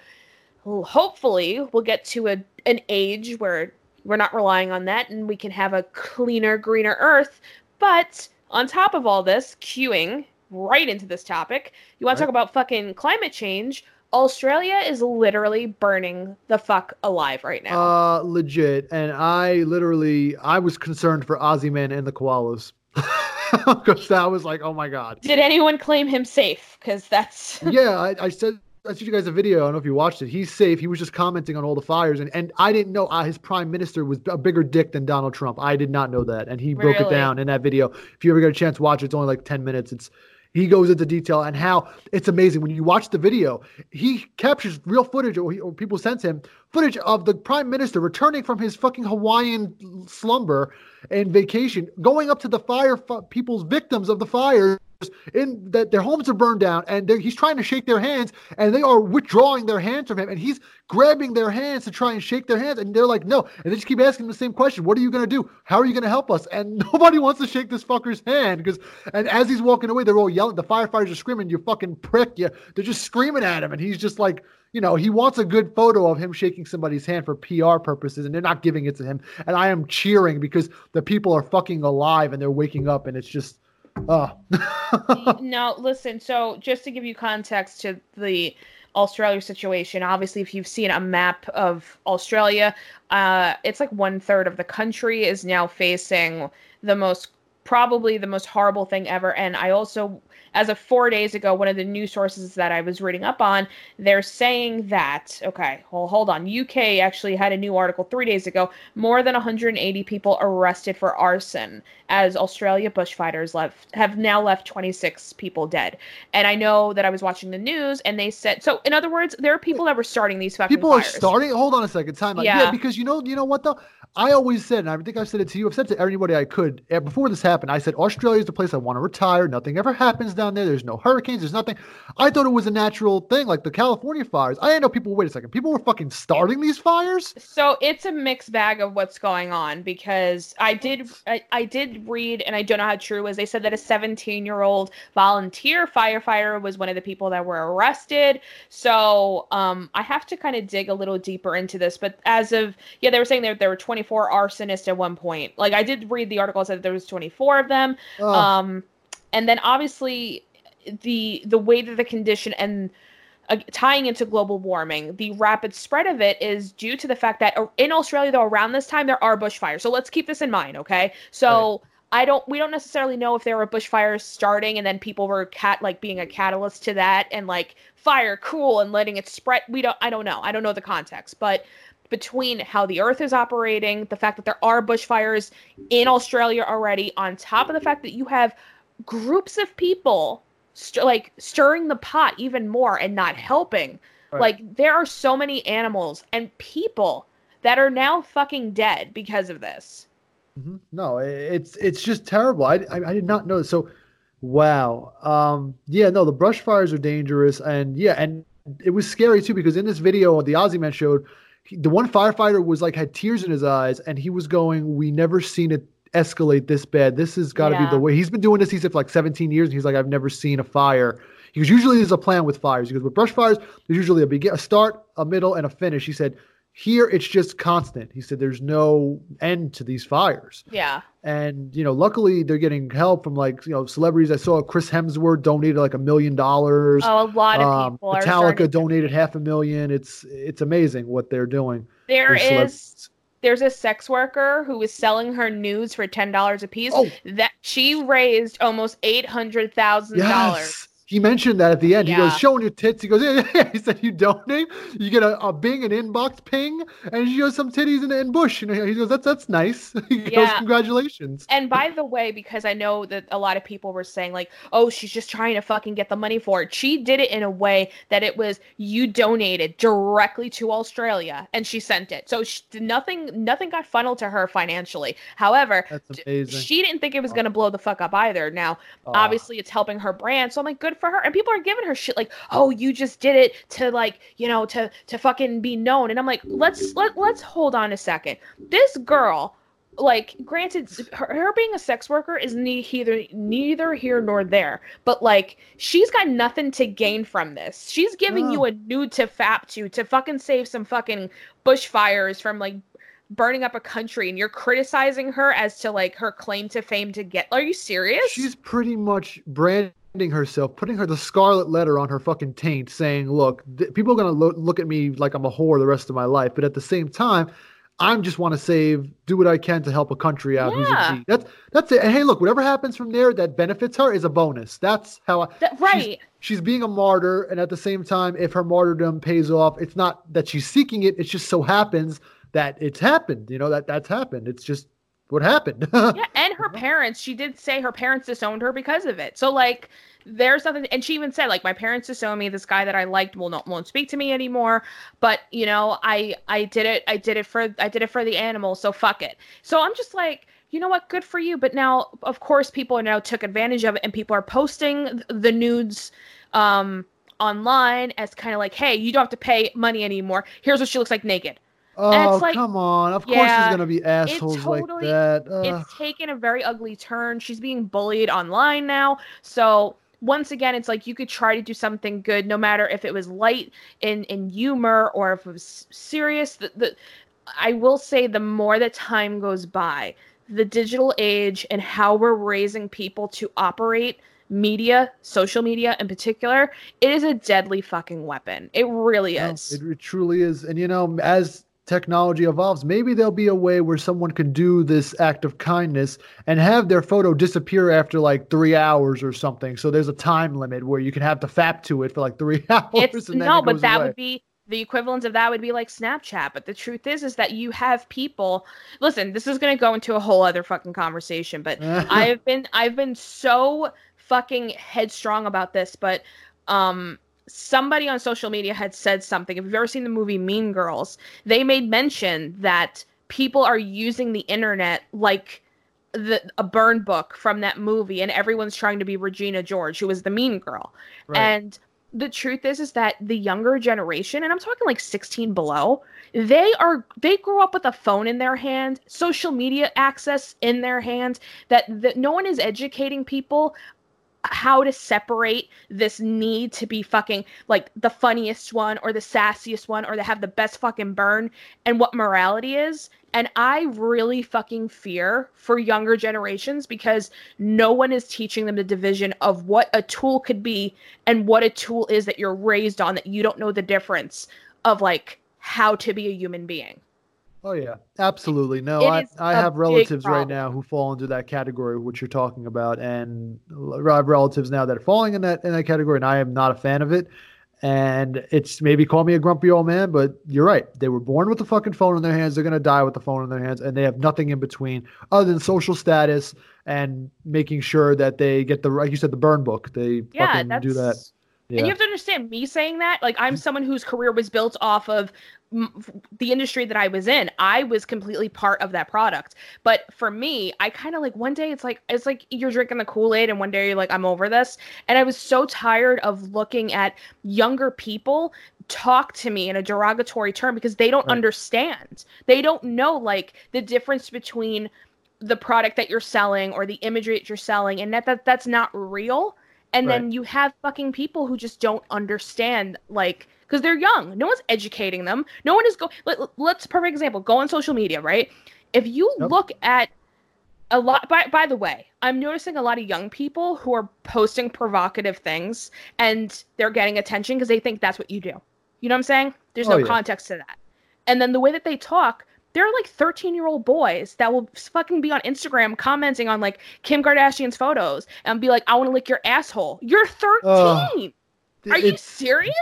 B: hopefully we'll get to a an age where we're not relying on that and we can have a cleaner, greener earth. But on top of all this, queuing right into this topic, you want to talk about fucking climate change? Australia is literally burning the fuck alive right now.
A: Uh, legit. And I literally, I was concerned for Ozzy Man and the koalas because that was like, oh my god.
B: Did anyone claim him safe? Because that's
A: yeah, I, I said I sent you guys a video. I don't know if you watched it. He's safe. He was just commenting on all the fires, and, and I didn't know uh, his prime minister was a bigger dick than Donald Trump. I did not know that, and he broke it down in that video. If you ever get a chance to watch it, it's only like ten minutes. It's he goes into detail and how it's amazing when you watch the video. He captures real footage, or, he, or people sent him footage of the prime minister returning from his fucking Hawaiian slumber and vacation, going up to the fire f- people's victims of the fires in that their homes are burned down and he's trying to shake their hands and they are withdrawing their hands from him and he's grabbing their hands to try and shake their hands and they're like no and they just keep asking the same question what are you going to do how are you going to help us and nobody wants to shake this fucker's hand because and as he's walking away they're all yelling the firefighters are screaming you fucking prick you they're just screaming at him and he's just like you know, he wants a good photo of him shaking somebody's hand for PR purposes, and they're not giving it to him. And I am cheering because the people are fucking alive and they're waking up, and it's just, oh,
B: no, listen. So, just to give you context to the Australia situation, obviously, if you've seen a map of Australia, uh, it's like one third of the country is now facing the most, probably the most horrible thing ever. And I also, as of four days ago, one of the news sources that I was reading up on, they're saying that, okay, well, hold on. UK actually had a new article three days ago. More than 180 people arrested for arson as Australia bushfighters left have now left 26 people dead. And I know that I was watching the news and they said so. In other words, there are people that were starting these fucking
A: people are starting. Hold on a second, time. Yeah.
B: Yeah.
A: because you know, you know what though. I always said, and I think I've said it to you. I've said to everybody I could uh, before this happened. I said Australia is the place I want to retire. Nothing ever happens down there. There's no hurricanes. There's nothing. I thought it was a natural thing, like the California fires. I didn't know people. Wait a second. People were fucking starting these fires.
B: So it's a mixed bag of what's going on because I did I, I did read and I don't know how true it was. They said that a 17 year old volunteer firefighter was one of the people that were arrested. So um, I have to kind of dig a little deeper into this. But as of yeah, they were saying there there were 24 arsonists at one point. Like I did read the article that said there was 24 of them. Um, and then obviously the the way that the condition and uh, tying into global warming, the rapid spread of it is due to the fact that uh, in Australia, though, around this time there are bushfires. So let's keep this in mind, okay? So I don't, we don't necessarily know if there were bushfires starting and then people were cat like being a catalyst to that and like fire cool and letting it spread. We don't, I don't know. I don't know the context, but between how the earth is operating, the fact that there are bushfires in Australia already, on top of the fact that you have groups of people st- like stirring the pot even more and not helping.
A: Right.
B: Like there are so many animals and people that are now fucking dead because of this.
A: Mhm. No, it's it's just terrible. I, I I did not know. this. So, wow. Um, yeah, no, the brush fires are dangerous, and yeah, and it was scary too because in this video the Ozzy Man showed, he, the one firefighter was like had tears in his eyes, and he was going, "We never seen it escalate this bad. This has got to be the way. He's been doing this. He said for like 17 years, and he's like, I've never seen a fire. He goes, usually there's a plan with fires. He goes, with brush fires, there's usually a begin, a start, a middle, and a finish. He said, here it's just constant. He said, there's no end to these fires.
B: Yeah.
A: And you know, luckily they're getting help from like you know celebrities. I saw Chris Hemsworth donated like a million dollars.
B: Oh, a lot of
A: Um,
B: people are starting
A: Metallica donated half a million. It's it's amazing what they're doing.
B: There is there's a sex worker who is selling her nudes for ten dollars a piece.
A: Oh.
B: That she raised almost eight hundred thousand dollars.
A: He mentioned that at the end. He goes, showing your tits. He goes, yeah, yeah, yeah. He said, you donate, you get a, a bing, an inbox ping, and she goes, some titties in, in bush. You know, he goes, that's that's nice. He goes, congratulations.
B: And by the way, because I know that a lot of people were saying like, "Oh, she's just trying to fucking get the money for it." She did it in a way that it was you donated directly to Australia, and she sent it. So she, nothing, nothing got funneled to her financially. However, she didn't think it was going to blow the fuck up either. Now,
A: Aw.
B: obviously, it's helping her brand, so I'm like, good for her. And people are giving her shit like, "Oh, you just did it to like, you know, to to fucking be known." And I'm like, let's let let's hold on a second. This girl like granted her, her being a sex worker is neither neither here nor there but like she's got nothing to gain from this she's giving
A: No.
B: you oh. a nude to fap to to fucking save some fucking bushfires from like burning up a country and you're criticizing her as to like her claim to fame to get are you serious
A: She's pretty much branding herself, putting her the scarlet letter on her fucking taint, saying, "Look, th- people are gonna lo- look at me like I'm a whore the rest of my life, but at the same time." I just want to save, do what I can to help a country out who's
B: Yeah.
A: in need. That's that's it. And hey, look, whatever happens from there that benefits her is a bonus. That's how I.
B: That-
A: she's-
B: right
A: she's being a martyr and at the same time if her martyrdom pays off it's not that she's seeking it it just so happens that it's happened you know that that's happened it's just what happened?
B: Yeah and her parents she did say her parents disowned her because of it. So like there's nothing and she even said like my parents disowned me. This guy that i liked will not won't speak to me anymore. But you know i i did it i did it for i did it for the animal so fuck it. So i'm just like you know what? Good for you. But now of course people are now took advantage of it and people are posting the nudes um online as kind of like hey you don't have to pay money anymore. Here's what she looks like naked
A: oh
B: like-
A: come on of course
B: Yeah,
A: there's gonna be assholes
B: totally-
A: like that Ugh.
B: it's taken a very ugly turn. She's being bullied online now. So once again, it's like you could try to do something good, no matter if it was light in in humor or if it was serious. The, the I will say, the more that time goes by, the digital age and how we're raising people to operate media, social media in particular, it is a deadly fucking weapon. It really
A: No,
B: is.
A: it, it truly is and you know as technology evolves maybe there'll be a way where someone can do this act of kindness and have their photo disappear after like three hours or something so there's a time limit where you can have to fap to it for like three hours
B: it's
A: and then
B: no
A: it
B: but that
A: away.
B: would be the equivalent of that would be like snapchat but the truth is is that you have people listen this is going to go into a whole other fucking conversation but i've been i've been so fucking headstrong about this but um somebody on social media had said something if you've ever seen the movie mean girls they made mention that people are using the internet like the a burn book from that movie and everyone's trying to be regina george who was the mean girl
A: Right.
B: and the truth is is that the younger generation and i'm talking like 16 below they are they grew up with a phone in their hand social media access in their hand that, that no one is educating people how to separate this need to be fucking like the funniest one or the sassiest one or to have the best fucking burn and what morality is. And i really fucking fear for younger generations because no one is teaching them the division of what a tool could be and what a tool is that you're raised on that you don't know the difference of like how to be a human being
A: Oh yeah, absolutely. No,
B: It
A: I,
B: is
A: I
B: a
A: have relatives right now who fall into that category, which you're talking about, and I have relatives now that are falling in that in that category, and I am not a fan of it. And it's maybe call me a grumpy old man, but you're right. They were born with the fucking phone in their hands. They're gonna die with the phone in their hands, and they have nothing in between other than social status and making sure that they get the like you said the burn book. They
B: yeah
A: fucking
B: that's
A: do that. Yeah.
B: And you have to understand me saying that, like I'm someone whose career was built off of m- the industry that I was in. I was completely part of that product. But for me, I kind of like one day it's like it's like you're drinking the Kool-Aid and one day you're like I'm over this. And I was so tired of looking at younger people talk to me in a derogatory term because they don't
A: Right.
B: understand. They don't know like the difference between the product that you're selling or the imagery that you're selling and that, that that's not real and
A: Right.
B: then you have fucking people who just don't understand like because they're young. No one's educating them. No one is go let, let's perfect example go on social media right? If you
A: Yep.
B: look at a lot by, by the way i'm noticing a lot of young people who are posting provocative things and they're getting attention because they think that's what you do. You know what i'm saying? There's
A: Oh,
B: no
A: yeah.
B: context to that. And then the way that they talk they're like 13 year old boys that will fucking be on instagram commenting on like kim kardashian's photos and be like i want to lick your asshole. You're 13
A: Ugh.
B: are you serious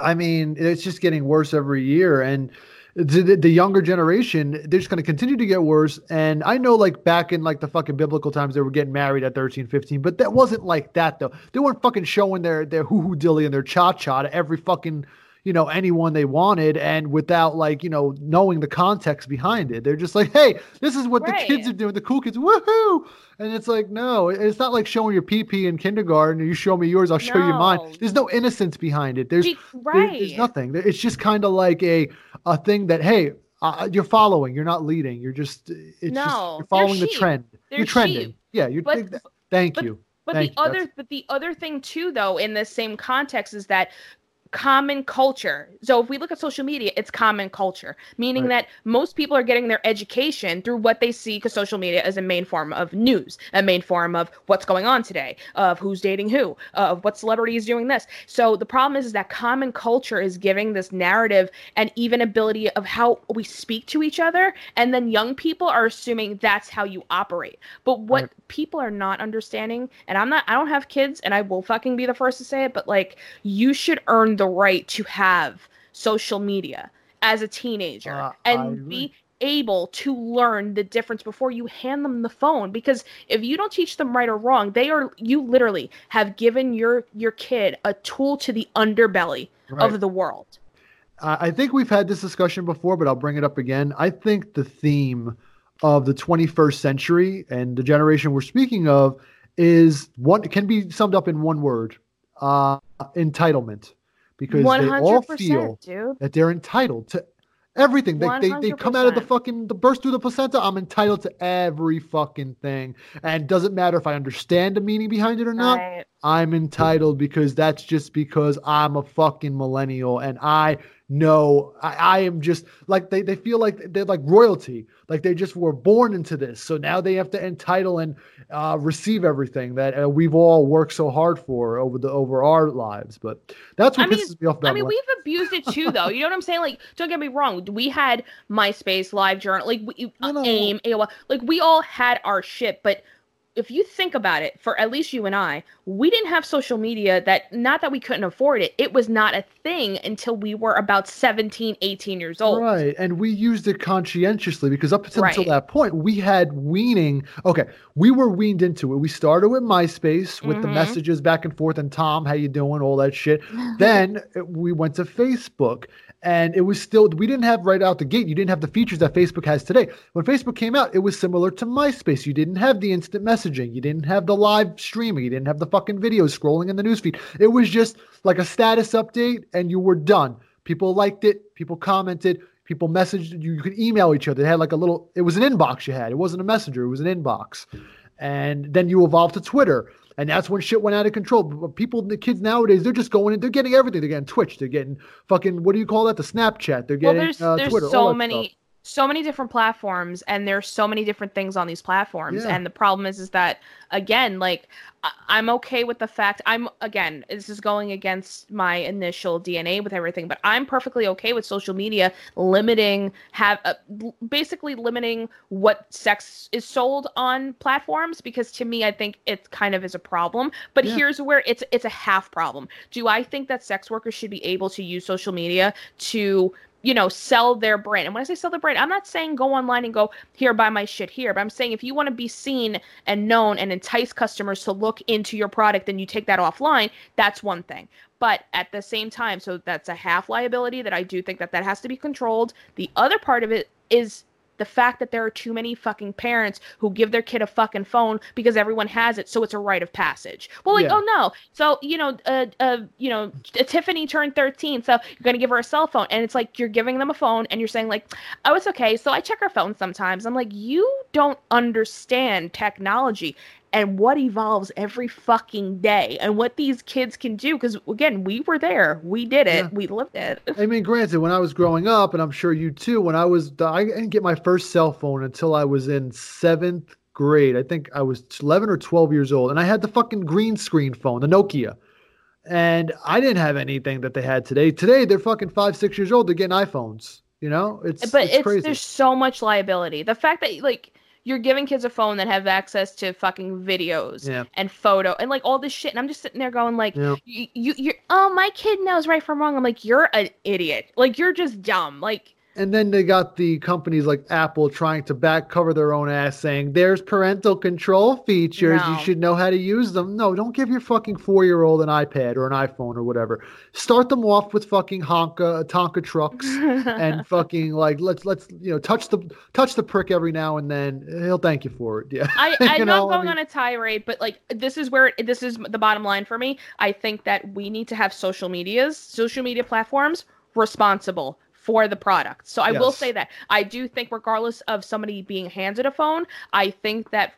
A: I mean, it's just getting worse every year, and the, the, younger generation, they're just going to continue to get worse. And I know, like back in like the fucking biblical times, they were getting married at 13, 15, but that wasn't like that though. They weren't fucking showing their their hoo hoo dilly and their cha cha to every fucking you know anyone they wanted, and without like you know knowing the context behind it. They're just like, hey, this is what the kids are doing, the cool kids, woohoo! And it's like, no, it's not like showing your pee pee in kindergarten. You show me yours, I'll show you
B: No.
A: mine. There's no innocence behind it. There's
B: Be-
A: there- there's nothing. It's just kind of like a a thing that hey, uh, you're following. You're not leading. You're just it's just
B: No,
A: you're following the trend.
B: They're
A: you're trending.
B: sheep.
A: Yeah, you're.
B: But-
A: thank
B: but-
A: you.
B: But
A: Thank
B: the
A: you.
B: other,
A: That's-
B: but the other thing too, though, in the same context, is that common culture. So if we look at social media, it's common culture, meaning
A: Right.
B: that most people are getting their education through what they see because social media is a main form of news, a main form of what's going on today, of who's dating who, of what celebrity is doing this. So the problem is, is that common culture is giving this narrative and even ability of how we speak to each other, and then young people are assuming that's how you operate. But what
A: Right.
B: people are not understanding, and I'm not, I don't have kids, and I will fucking be the first to say it, but like, you should earn the right to have social media as a teenager
A: Uh,
B: and be able to learn the difference before you hand them the phone because if you don't teach them right or wrong they are you literally have given your your kid a tool to the underbelly
A: Right.
B: of the world
A: I I think we've had this discussion before, but I'll bring it up again. I think the theme of the 21st century and the generation we're speaking of is one can be summed up in one word: uh, entitlement, because they all feel
B: dude
A: that they're entitled to everything. They, they, they come out of the fucking the burst through the placenta. I'm entitled to every fucking thing, and doesn't matter if I understand the meaning behind it or not.
B: Right.
A: I'm entitled because that's just because I'm a fucking millennial and I know I, I am just like they, they feel like they're like royalty. Like they just were born into this. So now they have to entitle and uh, receive everything that uh, we've all worked so hard for over the over our lives. But that's what
B: I mean-
A: pisses me off about
B: I mean,
A: millennials.
B: we've abused it too, though. You know what I'm saying? Like, don't get me wrong. We had MySpace, LiveJournal, like we,
A: No, no.
B: AIM, AOL. Like, we all had our shit. But if you think about it, for at least you and I, we didn't have social media that, not that we couldn't afford it, it was not a thing until we were about 17, 18 years old.
A: Right. And we used it conscientiously because up until,
B: Right.
A: that point, we had weaning. Okay. We were weaned into it. We started with MySpace with the
B: Mhm.
A: messages back and forth and Tom, how you doing? All that shit. then uh, we went to Facebook and it was still, we didn't have right out the gate. You didn't have the features that Facebook has today. When Facebook came out, it was similar to MySpace. You didn't have the instant messaging. You didn't have the live streaming. You didn't have the fucking videos scrolling in the newsfeed. It was just like a status update and you were done. People liked it. People commented. People messaged you. You could email each other. They had like a little, it was an inbox you had. It wasn't a messenger. It was an inbox. And then you evolved to Twitter. And that's when shit went out of control. But people, the kids nowadays, they're just going in, they're getting everything. They're getting Twitch, they're getting fucking, what do you call that? The Snapchat. They're
B: well
A: getting
B: there's
A: uh,
B: there's
A: Twitter.
B: so many
A: stuff.
B: So many different platforms and there's so many different things on these platforms
A: Yeah.
B: and the problem is is that again like I- i'm okay with the fact i'm again this is going against my initial dna with everything but i'm perfectly okay with social media limiting have uh, basically limiting what sex is sold on platforms because to me i think it kind of is a problem but
A: Yeah.
B: here's where it's it's a half problem do i think that sex workers should be able to use social media to you know, sell their brand. And when I say sell their brand, I'm not saying go online and go here, buy my shit here, but I'm saying if you want to be seen and known and entice customers to look into your product and you take that offline, that's one thing. But at the same time, so that's a half liability that I do think that that has to be controlled. The other part of it is the fact that there are too many fucking parents who give their kid a fucking phone because everyone has it, so it's a rite of passage. Well, like,
A: Yeah.
B: oh no, so you know, uh, uh, you know, Tiffany turned 13, so you're gonna give her a cell phone, and it's like you're giving them a phone, and you're saying like, oh, it's okay. So I check her phone sometimes. I'm like, you don't understand technology and what evolves every fucking day and what these kids can do because again we were there we did it
A: Yeah.
B: we lived it
A: I mean, granted, when I was growing up, and I'm sure you too, when I was, I didn't get my first cell phone until I was in seventh grade. I think I was 11 or 12 years old, and I had the fucking green screen phone, the Nokia. And I didn't have anything that they had today. Today, they're fucking five, six years old. They're getting iPhones. You know, it's
B: but
A: it's,
B: it's,
A: crazy.
B: there's so much liability the fact that like you're giving kids a phone that have access to fucking videos
A: Yeah.
B: and photo and like all this shit and i'm just sitting there going like
A: Yeah.
B: you, you you're oh my kid knows right from wrong i'm like you're an idiot like you're just dumb like
A: And then they got the companies like Apple trying to back cover their own ass, saying there's parental control features. You should know how to use them. No, don't give your fucking four year old an iPad or an iPhone or whatever. Start them off with fucking Honka Tonka trucks and fucking like let's let's you know touch the touch the prick every now and then. He'll thank you for it. Yeah.
B: I, I
A: You
B: know,
A: know,
B: I'm
A: I
B: going
A: mean-
B: on a tirade, but like this is where this is the bottom line for me. I think that we need to have social medias, social media platforms responsible for the product. So I will say that I do think, regardless of somebody being handed a phone, I think that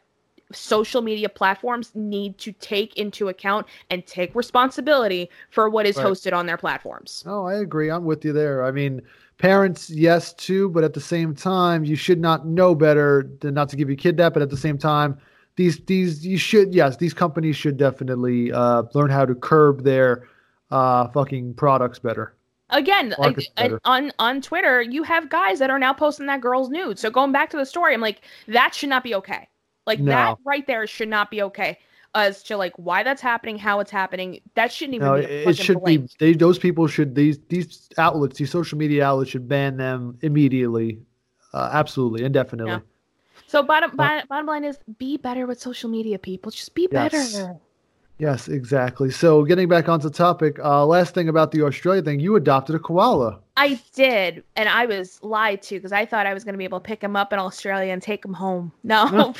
B: social media platforms need to take into account and take responsibility for what is
A: Right.
B: hosted on their platforms.
A: Oh, I agree. I'm with you there. I mean, parents, yes, too, but at the same time, you should not know better than not to give your kid that. But at the same time, these these you should yes, these companies should definitely uh, learn how to curb their uh, fucking products better.
B: Again, like,
A: Market's
B: and
A: better.
B: on on Twitter, you have guys that are now posting that girl's nude. So going back to the story, I'm like, that should not be okay. Like
A: No.
B: that right there should not be okay. As to like why that's happening, how it's happening, that shouldn't even
A: No,
B: be.
A: it, should be. They those people should these these outlets, these social media outlets should ban them immediately. Uh, absolutely, indefinitely.
B: Yeah. So bottom bottom, bottom line is be better with social media, people. Just be
A: Yes.
B: better.
A: Yes, exactly. So getting back onto topic, uh, last thing about the Australia thing, you adopted a koala.
B: I did, and I was lied to because I thought I was going to be able to pick him up in Australia and take him home. No,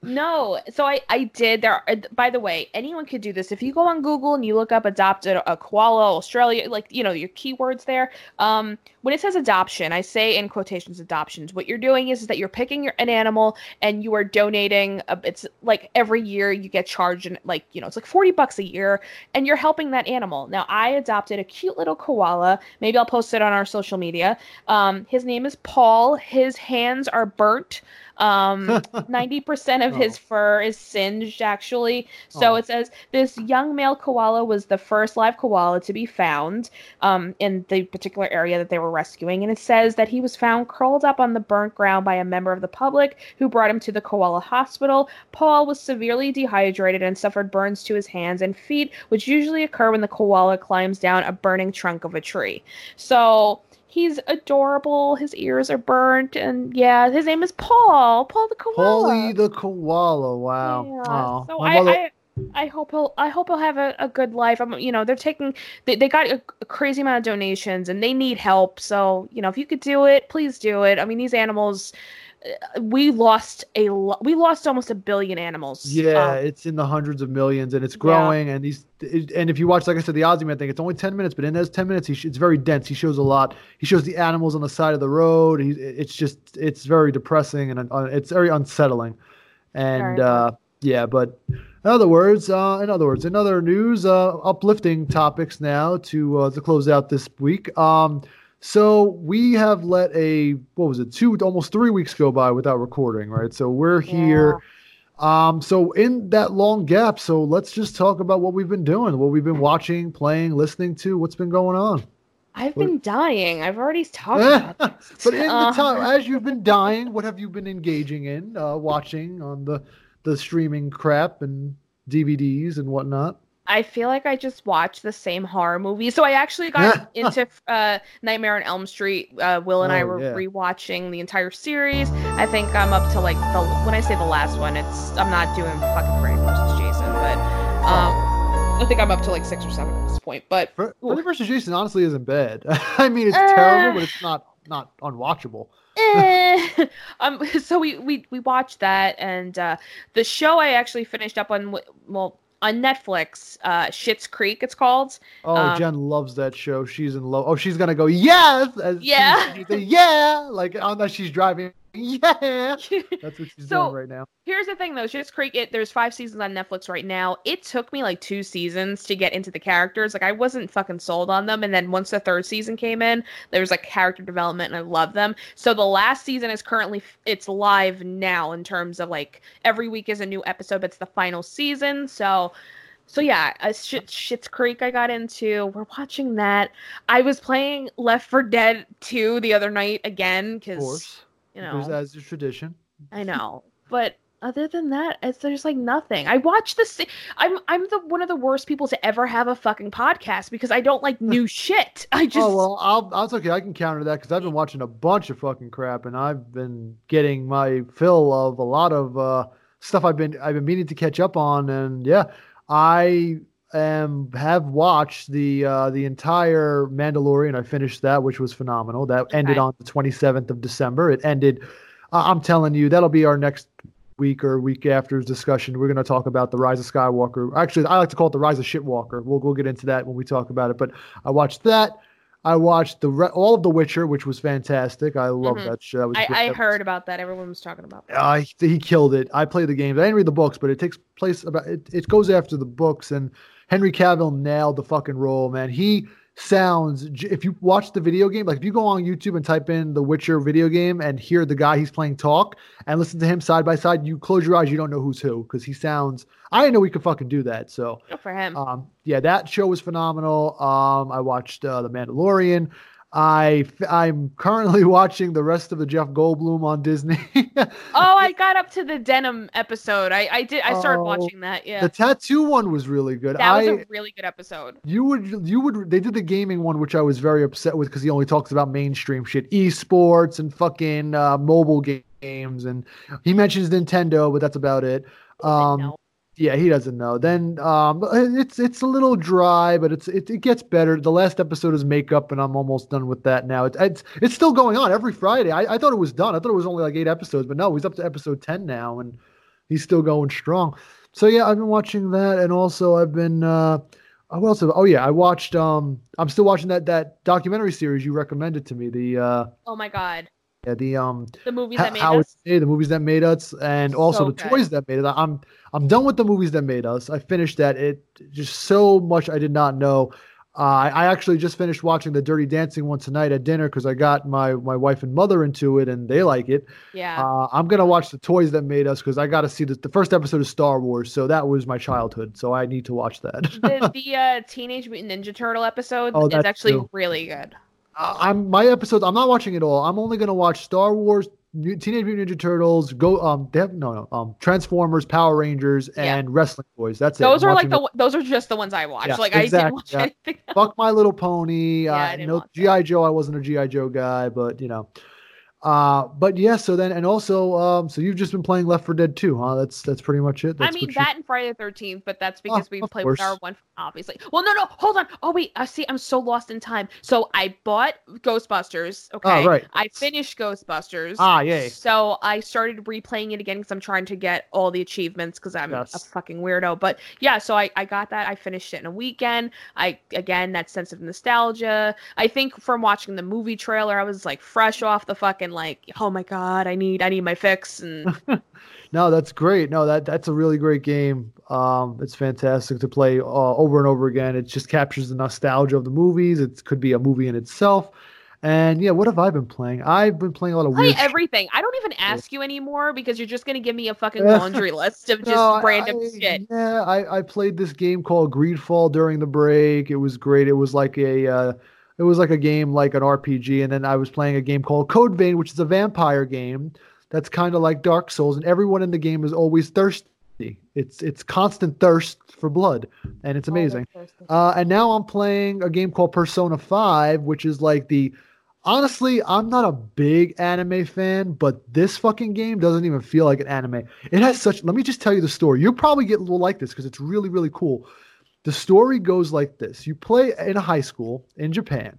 B: No, so I I did. There, are, by the way, anyone could do this. If you go on Google and you look up adopted a koala Australia, like you know your keywords there. Um, when it says adoption, I say in quotations adoptions. What you're doing is, is that you're picking your, an animal and you are donating. A, it's like every year you get charged, and like you know it's like forty bucks a year, and you're helping that animal. Now I adopted a cute little koala. Maybe I'll post it on our social media. Um, his name is Paul. His hands are burnt. Um, 90% of his
A: Oh.
B: fur is singed, actually. So
A: Oh.
B: it says this young male koala was the first live koala to be found um, in the particular area that they were rescuing. And it says that he was found curled up on the burnt ground by a member of the public who brought him to the koala hospital. Paul was severely dehydrated and suffered burns to his hands and feet, which usually occur when the koala climbs down a burning trunk of a tree. So. He's adorable. His ears are burnt, and yeah, his name is Paul. Paul the koala.
A: Paulie the koala. Wow.
B: Yeah. So I,
A: mother-
B: I, I hope he'll, I hope he'll have a, a good life. I'm, you know, they're taking, they, they got a, a crazy amount of donations and they need help. So, you know, if you could do it, please do it. I mean, these animals, we lost a lot. We lost almost a billion animals.
A: Yeah,
B: Um,
A: it's in the hundreds of millions, and it's growing. And these, and if you watch, like I said, the Ozzy Man thing, it's only ten minutes, but in those ten minutes, he sh- it's very dense. He shows a lot. He shows the animals on the side of the road. He, it's just, it's very depressing and uh, it's very unsettling. And uh, yeah, but in other words, uh, in other words, in other news, uh, uplifting topics now to uh, to close out this week. Um, so we have let a what was it two almost three weeks go by without recording, right? So we're here. Um, so in that long gap, so let's just talk about what we've been doing, what we've been watching, playing, listening to, what's been going on.
B: I've
A: what-
B: been dying. I've already talked about
A: but in the
B: Uh,
A: time as you've been dying, what have you been engaging in, uh, watching on the the streaming crap and DVDs and whatnot?
B: I feel like I just watched the same horror movie. So I actually got into uh, Nightmare on Elm Street. Uh, Will and I
A: Oh,
B: were
A: yeah.
B: rewatching the entire series. I think I'm up to like the when I say the last one, it's I'm not doing fucking Freddy versus Jason, but um, I think I'm up to like six or seven at this point. But
A: Fre- Freddy vs. Jason honestly isn't bad. I mean, it's
B: Uh.
A: terrible, but it's not not unwatchable.
B: eh. um, so we we we watched that, and uh, the show I actually finished up on. Well, on Netflix, uh, Schitt's Creek, it's called.
A: Oh,
B: Um,
A: Jen loves that show. She's in love. Oh, she's gonna go yes.
B: Yeah.
A: she- she yeah. Like on that she's driving. Yeah. That's what she's
B: So-
A: doing right now.
B: Here's the thing, though. Schitt's Creek, it, there's five seasons on Netflix right now. It took me like two seasons to get into the characters. Like I wasn't fucking sold on them, and then once the third season came in, there was like character development, and I love them. So the last season is currently it's live now in terms of like every week is a new episode, but it's the final season. So. So yeah, uh, Shit, Schitt's Creek I got into. We're watching that. I was playing Left 4 Dead 2 the other night again because
A: course.
B: You know
A: Because as is tradition.
B: I know, but other than that, it's there's like nothing. I watch the. I'm I'm the one of the worst people to ever have a fucking podcast because I don't like new shit. I just
A: oh well, I'll, I'll okay. I can counter that because I've been watching a bunch of fucking crap, and I've been getting my fill of a lot of uh, stuff I've been I've been meaning to catch up on, and yeah, I am have watched the uh, the entire Mandalorian. I finished that, which was phenomenal. That ended on the 27th of December. It ended. Uh, I'm telling you, that'll be our next week or week after's discussion. We're going to talk about the Rise of Skywalker. Actually, I like to call it the Rise of Shitwalker. We'll we'll get into that when we talk about it. But I watched that. I watched the re- all of The Witcher, which was fantastic. I love
B: Mhm.
A: that show. That was
B: I. I heard about that. Everyone was talking about. That.
A: uh, he, he killed it. I played the games. I didn't read the books, but it takes place about it. It goes after the books, and Henry Cavill nailed the fucking role, man. He sounds if you watch the video game, like if you go on YouTube and type in The Witcher video game and hear the guy he's playing talk and listen to him side by side, you close your eyes, you don't know who's who because he sounds. I didn't know we could fucking do that. So
B: Good for him.
A: um, yeah, that show was phenomenal. Um, I watched uh, The Mandalorian. I I'm currently watching the rest of the Jeff Goldblum on Disney.
B: oh, I got up to the denim episode. I I did. I started
A: Oh,
B: watching that. Yeah,
A: The tattoo one was really good.
B: that was
A: I
B: a really good episode.
A: you would you would they did the gaming one which I was very upset with because he only talks about mainstream shit, esports and fucking uh, mobile games, and he mentions Nintendo, but that's about it. Um,
B: No.
A: Yeah, he doesn't know. Then um, it's it's a little dry, but it's it, it gets better. The last episode is makeup, and I'm almost done with that now. It's it's, it's still going on every Friday. I, I thought it was done. I thought it was only like eight episodes, but no, he's up to episode ten now, and he's still going strong. So yeah, I've been watching that, and also I've been. Uh, uh, what else? have- Oh yeah, I watched. Um, I'm still watching that that documentary series you recommended to me. The uh,
B: Oh my god,
A: yeah, the um,
B: the movies
A: how,
B: that made
A: how
B: us.
A: it's made, the movies that made us, and also
B: So
A: the
B: good.
A: toys that made us. I'm I'm done with the movies that made us. I finished that. It just so much I did not know. Uh, I I actually just finished watching the Dirty Dancing one tonight at dinner because I got my my wife and mother into it and they like it.
B: Yeah.
A: Uh, I'm gonna watch the toys that made us because I got to see the the first episode of Star Wars. So that was my childhood. So I need to watch that.
B: the the uh, Teenage Mutant Ninja Turtle episode
A: Oh,
B: is actually
A: too.
B: really good.
A: I'm my episodes. I'm not watching it all. I'm only gonna watch Star Wars, Mu- Teenage Mutant Ninja Turtles, Go. Um, they have, no, no. Um, Transformers, Power Rangers,
B: Yeah.
A: and Wrestling Boys. That's it.
B: Those are like the those are just the ones I watched.
A: Yeah,
B: like I
A: exactly,
B: didn't watch
A: yeah. Fuck My Little Pony.
B: Yeah, I
A: uh,
B: didn't
A: no
B: watch.
A: GI Joe. I wasn't a GI Joe guy, but you know. Uh, but yeah. So then, and also, um, so you've just been playing Left 4 Dead 2, huh? That's that's pretty much it.
B: I mean
A: you-
B: that and Friday the Thirteenth, but that's because we
A: of
B: play with our
A: course.
B: one, obviously. Well, no, no, hold on. Oh wait, I see. I'm so lost in time. So I bought Ghostbusters. Okay,
A: Ah, right.
B: I finished Ghostbusters.
A: Ah, yay.
B: So I started replaying it again because I'm trying to get all the achievements because I'm a fucking weirdo. But yeah, so I, I got that. I finished it in a weekend. I again that sense of nostalgia. I think from watching the movie trailer, I was like fresh off the fucking like, oh my god, I need I need my fix and
A: No, that's great. No, that that's a really great game. Um, it's fantastic to play uh, over and over again. It just captures the nostalgia of the movies. It could be a movie in itself. And yeah, what have I been playing? I've been playing a lot of
B: play everything. I don't even ask you anymore because you're just gonna give me a fucking laundry list of just
A: No,
B: random
A: I-
B: shit.
A: Yeah, I, I played this game called Greedfall during the break. It was great. It was like a uh, it was like a game like an RPG, and then I was playing a game called Code Vein, which is a vampire game that's kind of like Dark Souls, and everyone in the game is always thirsty. It's it's constant thirst for blood, and
B: Oh,
A: it's amazing. Uh, and now I'm playing a game called Persona 5, which is like the. Honestly, I'm not a big anime fan, but this fucking game doesn't even feel like an anime. It has such. Let me just tell you the story. You'll probably get a little like this because it's really, really cool. The story goes like this. You play in a high school in Japan,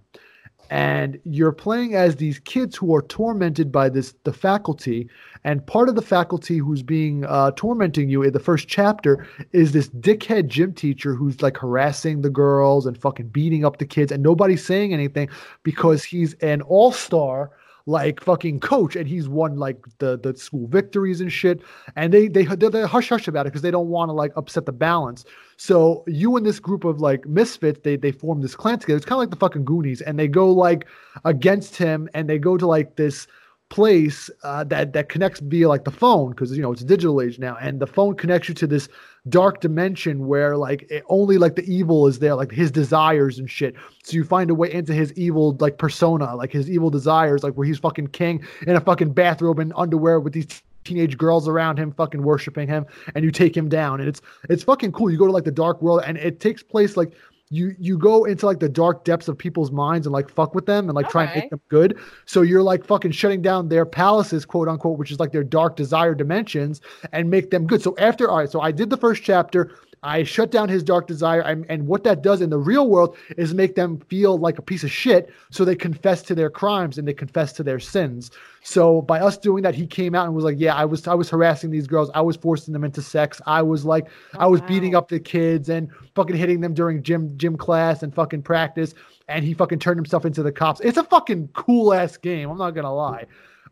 A: and you're playing as these kids who are tormented by this the faculty and part of the faculty who's being uh, tormenting you in the first chapter is this dickhead gym teacher who's like harassing the girls and fucking beating up the kids and nobody's saying anything because he's an all-star like fucking coach and he's won like the the school victories and shit. And they they they're, they're hush hush about it because they don't want to like upset the balance. So you and this group of like misfits they they form this clan together. It's kind of like the fucking goonies and they go like against him and they go to like this place uh, that that connects via like the phone because you know it's a digital age now and the phone connects you to this dark dimension where like it, only like the evil is there like his desires and shit. So you find a way into his evil like persona like his evil desires like where he's fucking king in a fucking bathrobe and underwear with these teenage girls around him fucking worshiping him and you take him down. And it's it's fucking cool. You go to like the dark world and it takes place like you you go into like the dark depths of people's minds and like fuck with them and like try and make them good. So you're like fucking shutting down their palaces, quote unquote, which is like their dark desire dimensions, and make them good. So after all right, so I did the first chapter. I shut down his dark desire, and, and what that does in the real world is make them feel like a piece of shit. So they confess to their crimes and they confess to their sins. So by us doing that, he came out and was like, "Yeah, I was I was harassing these girls. I was forcing them into sex. I was like, I was oh,
B: wow.
A: beating up the kids and fucking hitting them during gym gym class and fucking practice." And he fucking turned himself into the cops. It's a fucking cool ass game. I'm not gonna lie.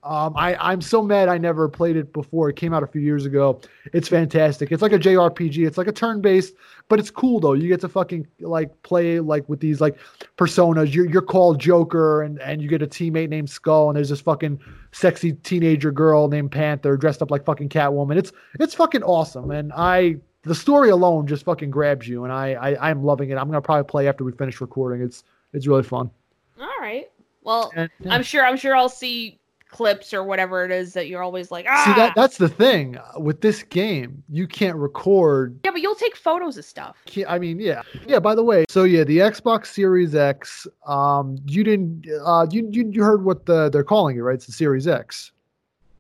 A: Um, I, I'm so mad I never played it before. It came out a few years ago. It's fantastic. It's like a JRPG. It's like a turn-based, but it's cool though. You get to fucking like play like with these like personas. You're you're called Joker, and and you get a teammate named Skull, and there's this fucking sexy teenager girl named Panther dressed up like fucking Catwoman. It's it's fucking awesome, and I the story alone just fucking grabs you, and I I I'm loving it. I'm gonna probably play after we finish recording. It's it's really fun.
B: All right. Well. I'm sure I'm sure I'll see clips or whatever it is that you're always like, ah.
A: See that that's the thing with this game. You can't record.
B: yeah, but you'll take photos of stuff.
A: I mean, yeah, yeah. By the way, so yeah, the Xbox Series X. Um, you didn't. Uh, you you, you heard what the they're calling it, right? It's the Series X.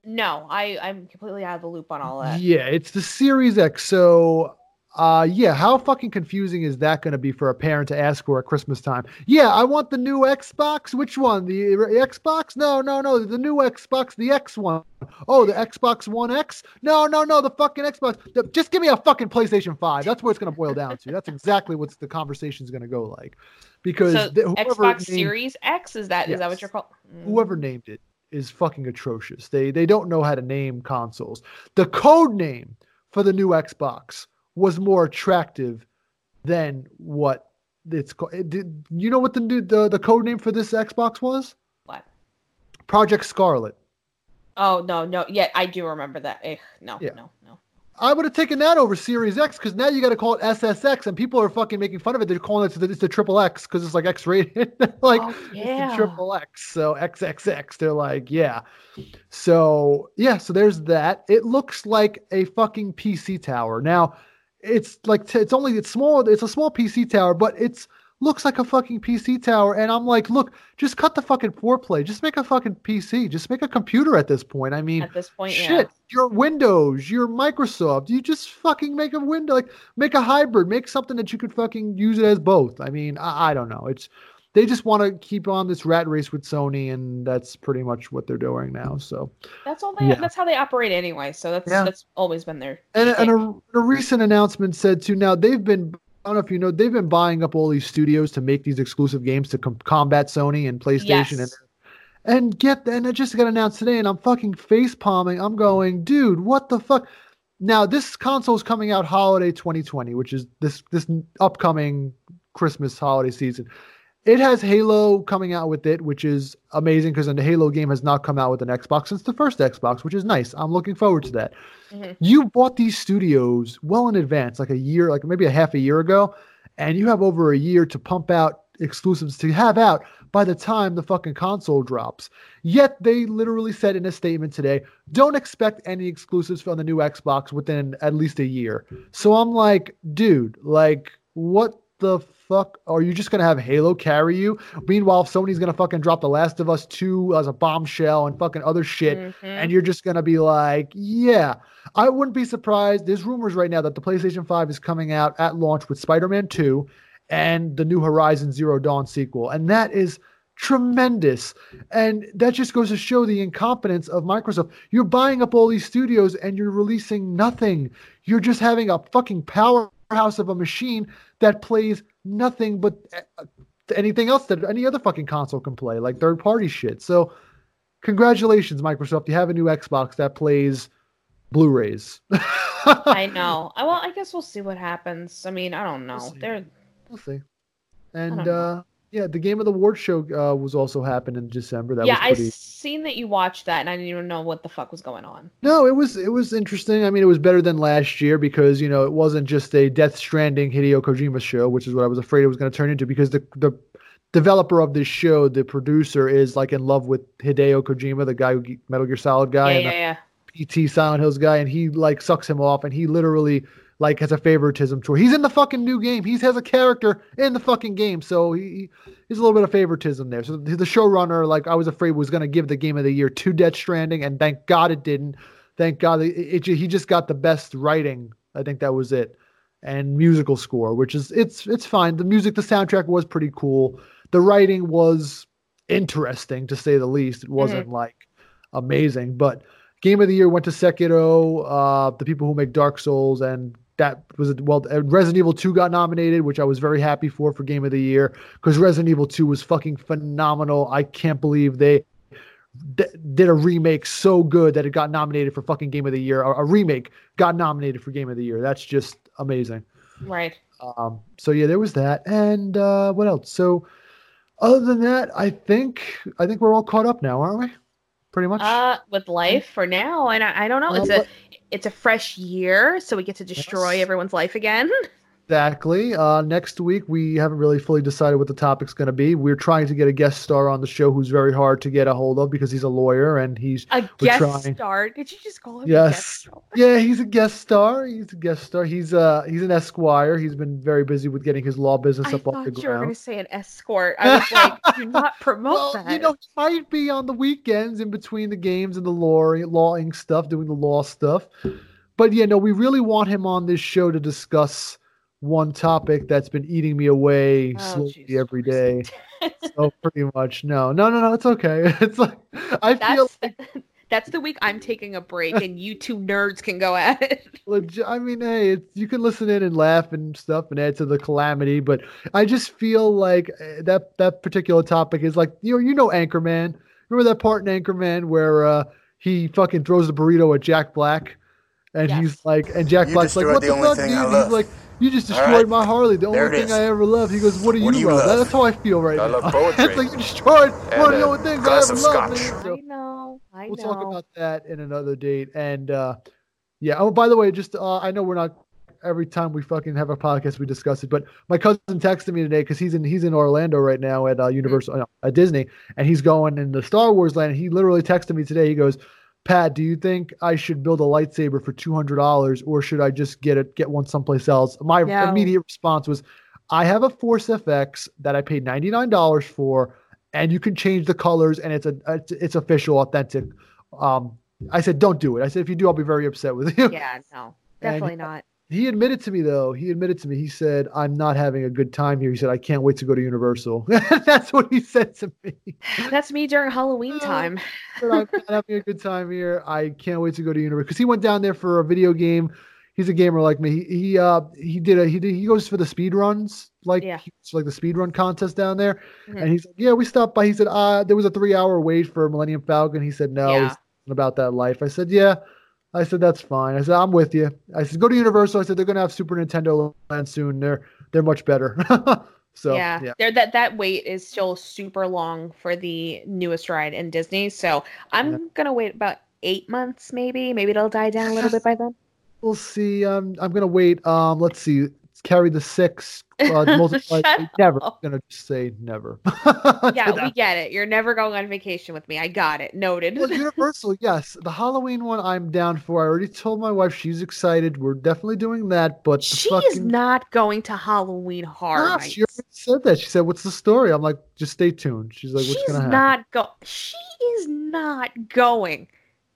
B: No, I I'm completely out of the loop on all that.
A: Yeah, it's the Series X. So, uh, yeah, how fucking confusing is that going to be for a parent to ask for at Christmas time? Yeah, I want the new Xbox. Which one? The Xbox? No, no, no, the new Xbox, the X one. Oh, the Xbox One X? No, no, no, the fucking Xbox. The- just give me a fucking PlayStation Five. That's what it's going to boil down to. That's exactly what the conversation's going to go like, because
B: So
A: the-
B: Xbox
A: named-
B: Series X is that is that what you're called?
A: whoever named it is fucking atrocious. They they don't know how to name consoles. The code name for the new Xbox was more attractive than what it's called. It did, you know what the new the, the code name for this Xbox was?
B: What?
A: Project Scarlet.
B: Oh no, no, yeah, I do remember that. Eh, no,
A: Yeah.
B: no, no.
A: I would have taken that over Series X because now you got to call it SSX, and people are fucking making fun of it. They're calling it the, it's the triple X because it's like X rated, like
B: Oh, yeah.
A: triple X. So XXX. They're like, yeah. So yeah, so there's that. It looks like a fucking PC tower. Now, it's like t- it's only it's small. It's a small PC tower, but it's looks like a fucking PC tower. And I'm like, look, just cut the fucking foreplay. Just make a fucking PC. Just make a computer at this point. I mean,
B: At this point,
A: shit. Your Windows, your Microsoft. You just fucking make a window, like make a hybrid, make something that you could fucking use it as both. I mean, I, I don't know. It's they just want to keep on this rat race with Sony, and that's pretty much what they're doing now. So.
B: That's all they.
A: Yeah.
B: That's how they operate anyway. So that's
A: Yeah.
B: that's always been there.
A: and, and a, a recent announcement said too. Now they've been. I don't know if you know, they've been buying up all these studios to make these exclusive games to com- combat Sony and PlayStation, and and get and it just got announced today, and I'm fucking face palming. I'm going, dude, what the fuck? Now this console is coming out holiday 2020, which is this this upcoming Christmas holiday season. It has Halo coming out with it, which is amazing because the Halo game has not come out with an Xbox since the first Xbox, which is nice. I'm looking forward to that.
B: Mhm.
A: You bought these studios well in advance, like a year, like maybe a half a year ago, and you have over a year to pump out exclusives to have out by the time the fucking console drops. Yet they literally said in a statement today, don't expect any exclusives on the new Xbox within at least a year. So I'm like, dude, like what the fuck are you just gonna have Halo carry you? Meanwhile, Sony's gonna fucking drop The Last of Us 2 as a bombshell and fucking other shit
B: Mhm.
A: and you're just gonna be like, yeah. I wouldn't be surprised. There's rumors right now that the PlayStation 5 is coming out at launch with Spider-Man 2 and the new Horizon Zero Dawn sequel, and that is tremendous. And that just goes to show the incompetence of Microsoft. You're buying up all these studios and you're releasing nothing. You're just having a fucking powerhouse of a machine that plays nothing but uh, anything else that any other fucking console can play, like third party shit. So, congratulations, Microsoft. You have a new Xbox that plays Blu rays.
B: I know. I- Well, I guess we'll see what happens. I mean, I don't know.
A: see.
B: They're
A: We'll see. And uh, yeah, the Game of the Award show uh, was also happened in December. That
B: yeah. I
A: was pretty.
B: seen that you watched that, and I didn't even know what the fuck was going on.
A: No, it was it was interesting. I mean, it was better than last year because you know it wasn't just a Death Stranding Hideo Kojima show, which is what I was afraid it was going to turn into. Because the the developer of this show, the producer, is like in love with Hideo Kojima, the guy who Metal Gear Solid guy,
B: yeah,
A: and
B: yeah, yeah.
A: PT Silent Hills guy, and he like sucks him off, and he literally like has a favoritism toward. He's in the fucking new game. He has a character in the fucking game, so he. he There's a little bit of favoritism there. So the the showrunner, like I was afraid, was going to give the game of the year to Death Stranding, and thank God it didn't. Thank God it, it, he just got the best writing. I think that was it, and musical score, which is it's it's fine. The music, the soundtrack was pretty cool. The writing was interesting to say the least. It wasn't like amazing, but game of the year went to Sekiro, uh, the people who make Dark Souls, and that was well. uh, Resident Evil 2 got nominated, which I was very happy for for game of the year because Resident Evil 2 was fucking phenomenal. I can't believe they d- did a remake so good that it got nominated for fucking game of the year. A, a remake got nominated for game of the year. That's just amazing.
B: Right.
A: Um, so yeah, there was that, and uh, what else? So other than that, I think I think we're all caught up now, aren't we? Pretty much.
B: Uh, with life for now, and I, I don't know. It's
A: Well,
B: a it's a fresh year, so we get to destroy
A: Yes.
B: everyone's life again.
A: Exactly. Uh, next week, we haven't really fully decided what the topic's going to be. We're trying to get a guest star on the show who's very hard to get a hold of because he's a lawyer and he's
B: A guest
A: trying.
B: star? Did you just call him a
A: Yes.
B: guest star?
A: yeah he's a guest star. He's a guest star. He's uh he's an esquire. He's been very busy with getting his law business
B: I
A: up off the ground.
B: thought you were going to say an escort. I was like, do not promote
A: Well,
B: that.
A: you know, he might be on the weekends in between the games and the law lawing stuff, doing the law stuff. But yeah, no, we really want him on this show to discuss one topic that's been eating me away
B: Oh,
A: slowly
B: Jesus
A: every day.
B: Christ.
A: so pretty much no no no no it's okay it's like i feel
B: that's that's the week I'm taking a break, and you two nerds can go at it.
A: legit i mean hey it's, you can listen in and laugh and stuff and add to the calamity but i just feel like eh, that that particular topic is like you know you know anchorman remember that part in anchorman where uh he fucking throws the burrito at jack black and
B: Yes.
A: he's like and jack
E: You
A: black's like what
E: the
A: the,
E: only
A: fuck
E: thing
A: dude
E: I
A: he's like you just destroyed
E: right.
A: my Harley, the only
E: There it
A: thing
E: is.
A: I ever loved. He goes, "What do you,
E: What do you
A: love?"
E: love?
A: That's how I feel right
E: I
A: now.
E: love poetry.
A: it's like you destroyed
E: And
A: one of the only things I ever loved.
E: scotch.
A: man. So-
B: I know. I
A: we'll
B: know.
A: talk about that in another date. And uh, yeah. Oh, by the way, just uh, I know we're not every time we fucking have a podcast we discuss it, but my cousin texted me today because he's in he's in Orlando right now at uh, Universal uh, at Disney, and he's going in the Star Wars land. And he literally texted me today. He goes. Pat, do you think I should build a lightsaber for two hundred dollars, or should I just get it get one someplace else? My
B: No.
A: immediate response was, I have a Force FX that I paid ninety nine dollars for, and you can change the colors, and it's a it's, it's official, authentic. Um, I said, don't do it. I said, if you do, I'll be very upset with you.
B: Yeah, no,
A: And-
B: definitely not.
A: He admitted to me though. He admitted to me. He said, "I'm not having a good time here." He said, "I can't wait to go to Universal." That's what he said to me.
B: That's me during Halloween
A: Oh.
B: time.
A: I'm not having a good time here. I can't wait to go to Universal because he went down there for a video game. He's a gamer like me. He he uh he did a he did he goes for the speed runs like
B: Yeah.
A: like the speed run contest down there.
B: Mhm.
A: And he's like, yeah, we stopped by. He said, uh, there was a three hour wait for Millennium Falcon. He said, no,
B: Yeah.
A: about that life. I said, yeah. I said, that's fine. I said, I'm with you. I said, go to Universal. I said, they're gonna have Super Nintendo Land soon. They're they're much better. so
B: yeah,
A: yeah.
B: There, that that wait is still super long for the newest ride in Disney. So I'm
A: Yeah.
B: gonna wait about eight months, maybe. Maybe it'll die down a little bit by then.
A: We'll see. Um, I'm gonna wait. Um, let's see. Carry the six. Uh, multiply. Never.
B: up.
A: I'm gonna just say never.
B: Yeah, we get it. You're never going on vacation with me. I got it. Noted.
A: Well, Universal, yes. The Halloween one, I'm down for. I already told my wife she's excited. We're definitely doing that. But
B: she
A: fucking,
B: is not going to Halloween Horror
A: she already said that. She said, "What's the story?" I'm like, "Just stay tuned." She's like, "What's
B: She's
A: gonna happen?"
B: not go. She is not going.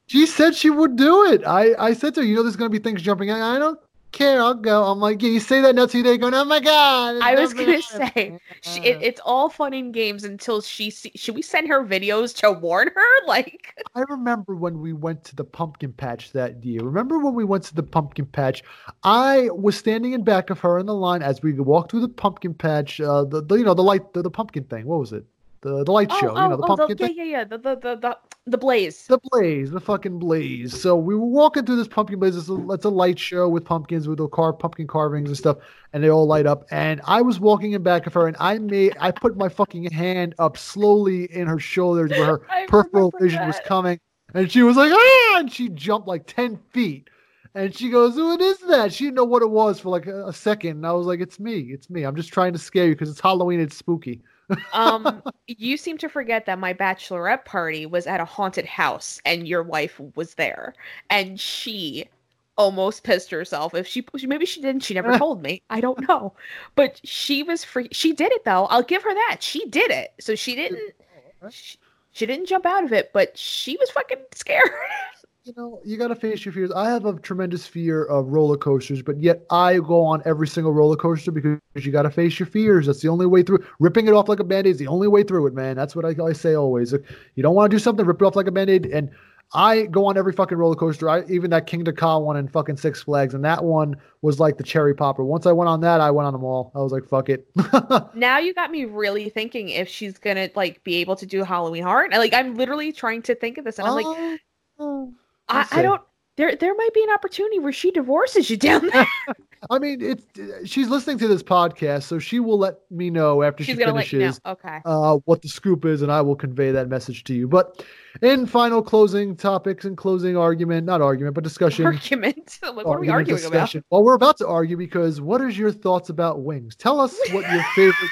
A: She said she would do it. I I said to her, "You know, there's gonna be things jumping out. I don't care. I'll go. I'm like, yeah, you say that now two days going, oh my god.
B: I was gonna
A: happened."
B: say she, it, it's all fun and games until she see, should we send her videos to warn her like
A: I remember when we went to the pumpkin patch that year. Remember when we went to the pumpkin patch? I was standing in back of her in the line as we walked through the pumpkin patch. Uh, the, the you know the light the, the pumpkin thing. What was it? The the light
B: oh,
A: show.
B: oh,
A: you know the
B: oh,
A: pumpkin
B: the, yeah yeah yeah the the the the, the blaze
A: The blaze, the fucking blaze. So we were walking through this pumpkin blaze. It's a, it's a light show with pumpkins, with the car pumpkin carvings and stuff, and they all light up. And I was walking in back of her, and I made I put my fucking hand up slowly in her shoulders where her peripheral vision was coming, and she was like, ah, and she jumped like ten feet. And she goes, "What is that?" She didn't know what it was for like a, a second. And I was like, "It's me, it's me. I'm just trying to scare you because it's Halloween. It's spooky."
B: Um you seem to forget that my bachelorette party was at a haunted house and your wife was there. And she almost pissed herself. If she maybe she didn't. She never told me. I don't know. But she was free she did it though. I'll give her that. She did it. So she didn't she, she didn't jump out of it but she was fucking scared
A: you know, you got to face your fears. I have a tremendous fear of roller coasters, but yet I go on every single roller coaster because you got to face your fears. That's the only way through. Ripping it off like a band aid is the only way through it, man. That's what I, I say always. If you don't want to do something, rip it off like a band aid. And I go on every fucking roller coaster. I even that Kingda Ka one in fucking Six Flags, and that one was like the cherry popper. Once I went on that, I went on them all. I was like, fuck it.
B: now you got me really thinking if she's gonna like be able to do halloween Horror. like i'm literally trying to think of this and i'm like
A: Oh,
B: I,
A: Let's
B: I don't. There, there might be an opportunity where she divorces you down there.
A: I mean, it's she's listening to this podcast, so she will let me know after
B: She's
A: she
B: gonna let
A: finishes.
B: you know. Okay.
A: uh, what the scoop is, and I will convey that message to you. But in final closing topics and closing argument, not argument, but discussion.
B: Argument. like, what are we arguing
A: discussion. Well, we're about to argue because what is your thoughts about wings? Tell us what your favorite.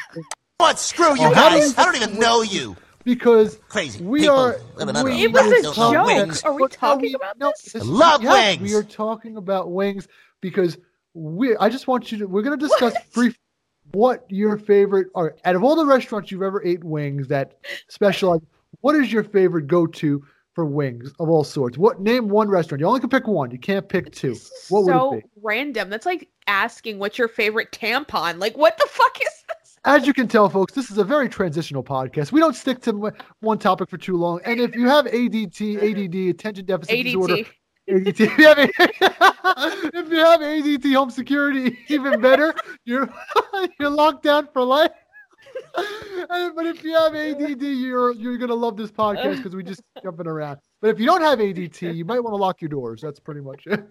E: What? Screw you
A: Oh,
E: guys. I don't even know you.
A: Because
E: Crazy.
A: we
E: people
A: are. we
B: It was a joke.
E: wings.
B: Are we
A: But no,
B: talking about this?
A: this-
E: Love
A: yes,
E: wings.
A: We are talking about wings because we. I just want you to. We're going to discuss brief. What your favorite are out of all the restaurants you've ever ate wings that specialize? What is your favorite go-to for wings of all sorts? What name one restaurant? You only can pick one. You can't pick two.
B: This is
A: What would
B: so
A: it be?
B: random. That's like asking what's your favorite tampon. Like, what the fuck is this?
A: As you can tell, folks, this is a very transitional podcast. We don't stick to one topic for too long. And if you have ADT, ADD, attention deficit disorder,
B: ADT.
A: ADT. If you have, if you have ADT home security, even better. You're you're locked down for life. But if you have ADD, you're you're gonna love this podcast because we just jumping around. But if you don't have ADT, you might want to lock your doors. That's pretty much it.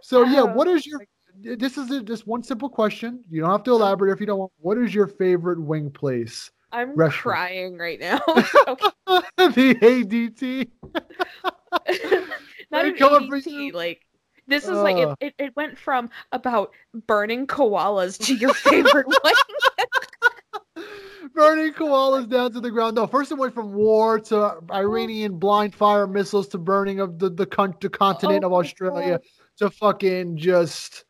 A: so yeah,
B: Oh,
A: what is your? This is a, just one simple question. You don't have to elaborate if you don't want. What is your favorite wing place?
B: I'm
A: Restaurant.
B: crying right now.
A: The ADT.
B: Not
A: for
B: ADT. Like, this is like it,
A: Uh.
B: it, it went from about burning koalas to your favorite one.
A: Burning koalas down to the ground. No, first it went from war to Iranian blind fire missiles to burning of the the, con- the continent
B: Oh
A: of Australia to fucking just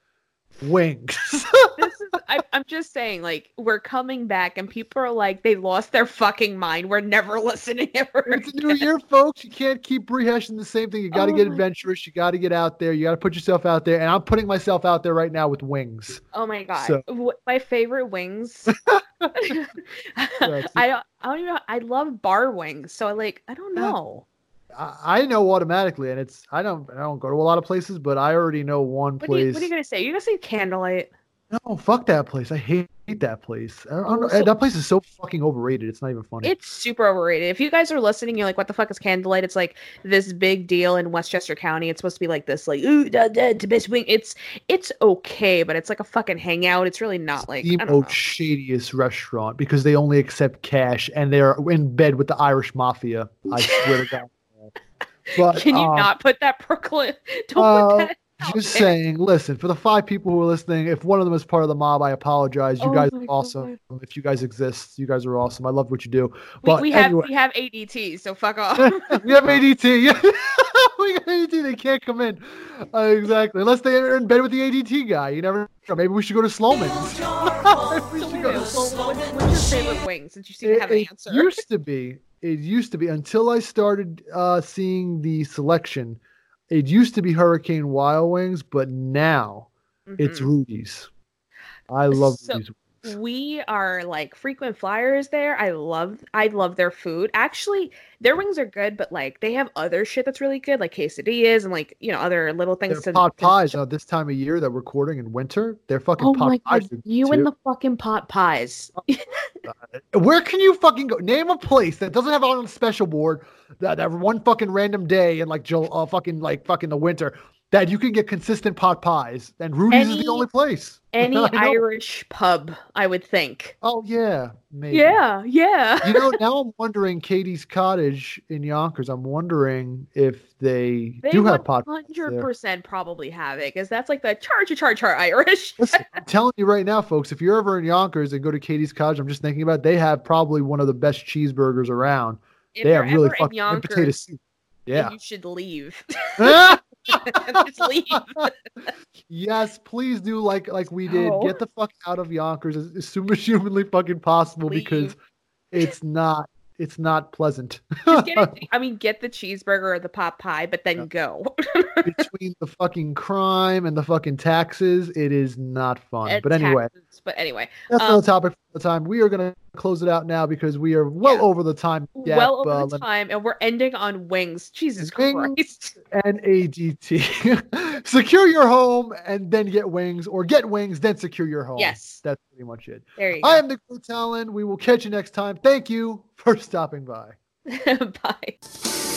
A: wings.
B: this is I, I'm just saying, like, we're coming back and people are like, they lost their fucking mind. We're never listening ever.
A: it's a new year, folks. You can't keep rehashing the same thing. You got to
B: Oh
A: get adventurous. You got to get out there. You got to put yourself out there. And I'm putting myself out there right now with wings.
B: Oh my god.
A: So-
B: My favorite wings. I don't I don't even know. I love bar wings. So I like I don't know.
A: I, I know automatically, and it's I don't I don't go to a lot of places, but I already know one
B: What, are you,
A: place.
B: what are you gonna say? You're gonna say candlelight.
A: No, fuck that place. I hate that place. I don't, I don't know.
B: Oh, so-
A: that place is so fucking overrated. It's not even funny.
B: It's super overrated. If you guys are listening, you're like, what the fuck is candlelight? It's like this big deal in Westchester County. It's supposed to be like this, like, ooh, da, da, the best wing. It's it's okay, but it's like a fucking hangout. It's really not like
A: the most shadiest restaurant because they only accept cash and they're in bed with the Irish mafia. I swear to God. But
B: Can you
A: um,
B: not put that Brooklyn? Don't
A: uh,
B: put that.
A: Just
B: there.
A: saying, listen, for the five people who are listening, if one of them is part of the mob, I apologize. You
B: Oh
A: guys are awesome. If you guys exist, you guys are awesome. I love what you do. But
B: we have
A: anyway.
B: we have ADT, so fuck off.
A: we have ADT. Yeah. we got ADT. They can't come in. Uh, exactly. Unless they are in bed with the ADT guy. You never know. Maybe we should go to Slomin's. Maybe we should go to Slomin's.
B: What's, what's your favorite wing? Since you seem to have an
A: it
B: answer.
A: used to be. It used to be until I started uh, seeing the selection. It used to be Hurricane Wild Wings, but now It's
B: Mhm.
A: Rudy's. I love
B: So-
A: Rudy's.
B: we are like frequent flyers there. I love I love their food. Actually, their wings are good, but like they have other shit that's really good, like quesadillas and like you know other little things.
A: Their
B: to,
A: pot
B: to-
A: pies uh, this time of year that we're recording in winter. They're fucking
B: Oh
A: pot
B: my
A: pies.
B: god, you
A: too.
B: and the fucking pot pies.
A: Where can you fucking go? Name a place that doesn't have on a special board that, that one fucking random day in like Joe, uh, fucking like fucking the winter that you can get consistent pot pies. And Rudy's is the only place.
B: Any Irish pub, I would think.
A: Oh yeah, maybe.
B: Yeah, yeah.
A: you know, now I'm wondering Katie's Cottage in Yonkers. I'm wondering if they,
B: They
A: do have pot. pies
B: Hundred percent, probably have it because that's like the charge a charge Irish.
A: Listen, I'm telling you right now, folks. If you're ever in Yonkers and go to Katie's Cottage, I'm just thinking about. They have probably one of the best cheeseburgers around.
B: If
A: they have really fucking and potato soup. Yeah.
B: you should leave. Just leave.
A: yes, please do like like we did.
B: No.
A: Get the fuck out of Yonkers as, as soon as humanly fucking possible because it's not it's not pleasant.
B: Just get it. I mean, get the cheeseburger or the pot pie, but then
A: Yeah.
B: go.
A: Between the fucking crime and the fucking taxes, it is not fun.
B: And
A: but anyway,
B: taxes, But anyway,
A: that's
B: um,
A: another topic for the time. We are gonna close it out now because we are well
B: Yeah.
A: over the time. gap,
B: well over
A: uh,
B: the time, and we're ending on wings. Jesus
A: Wings.
B: Christ.
A: and ADT. secure your home and then get wings, or get wings, then secure your home.
B: Yes.
A: That's pretty much it.
B: There you go.
A: I am the Great Talon. We will catch you next time. Thank you for stopping by.
B: Bye.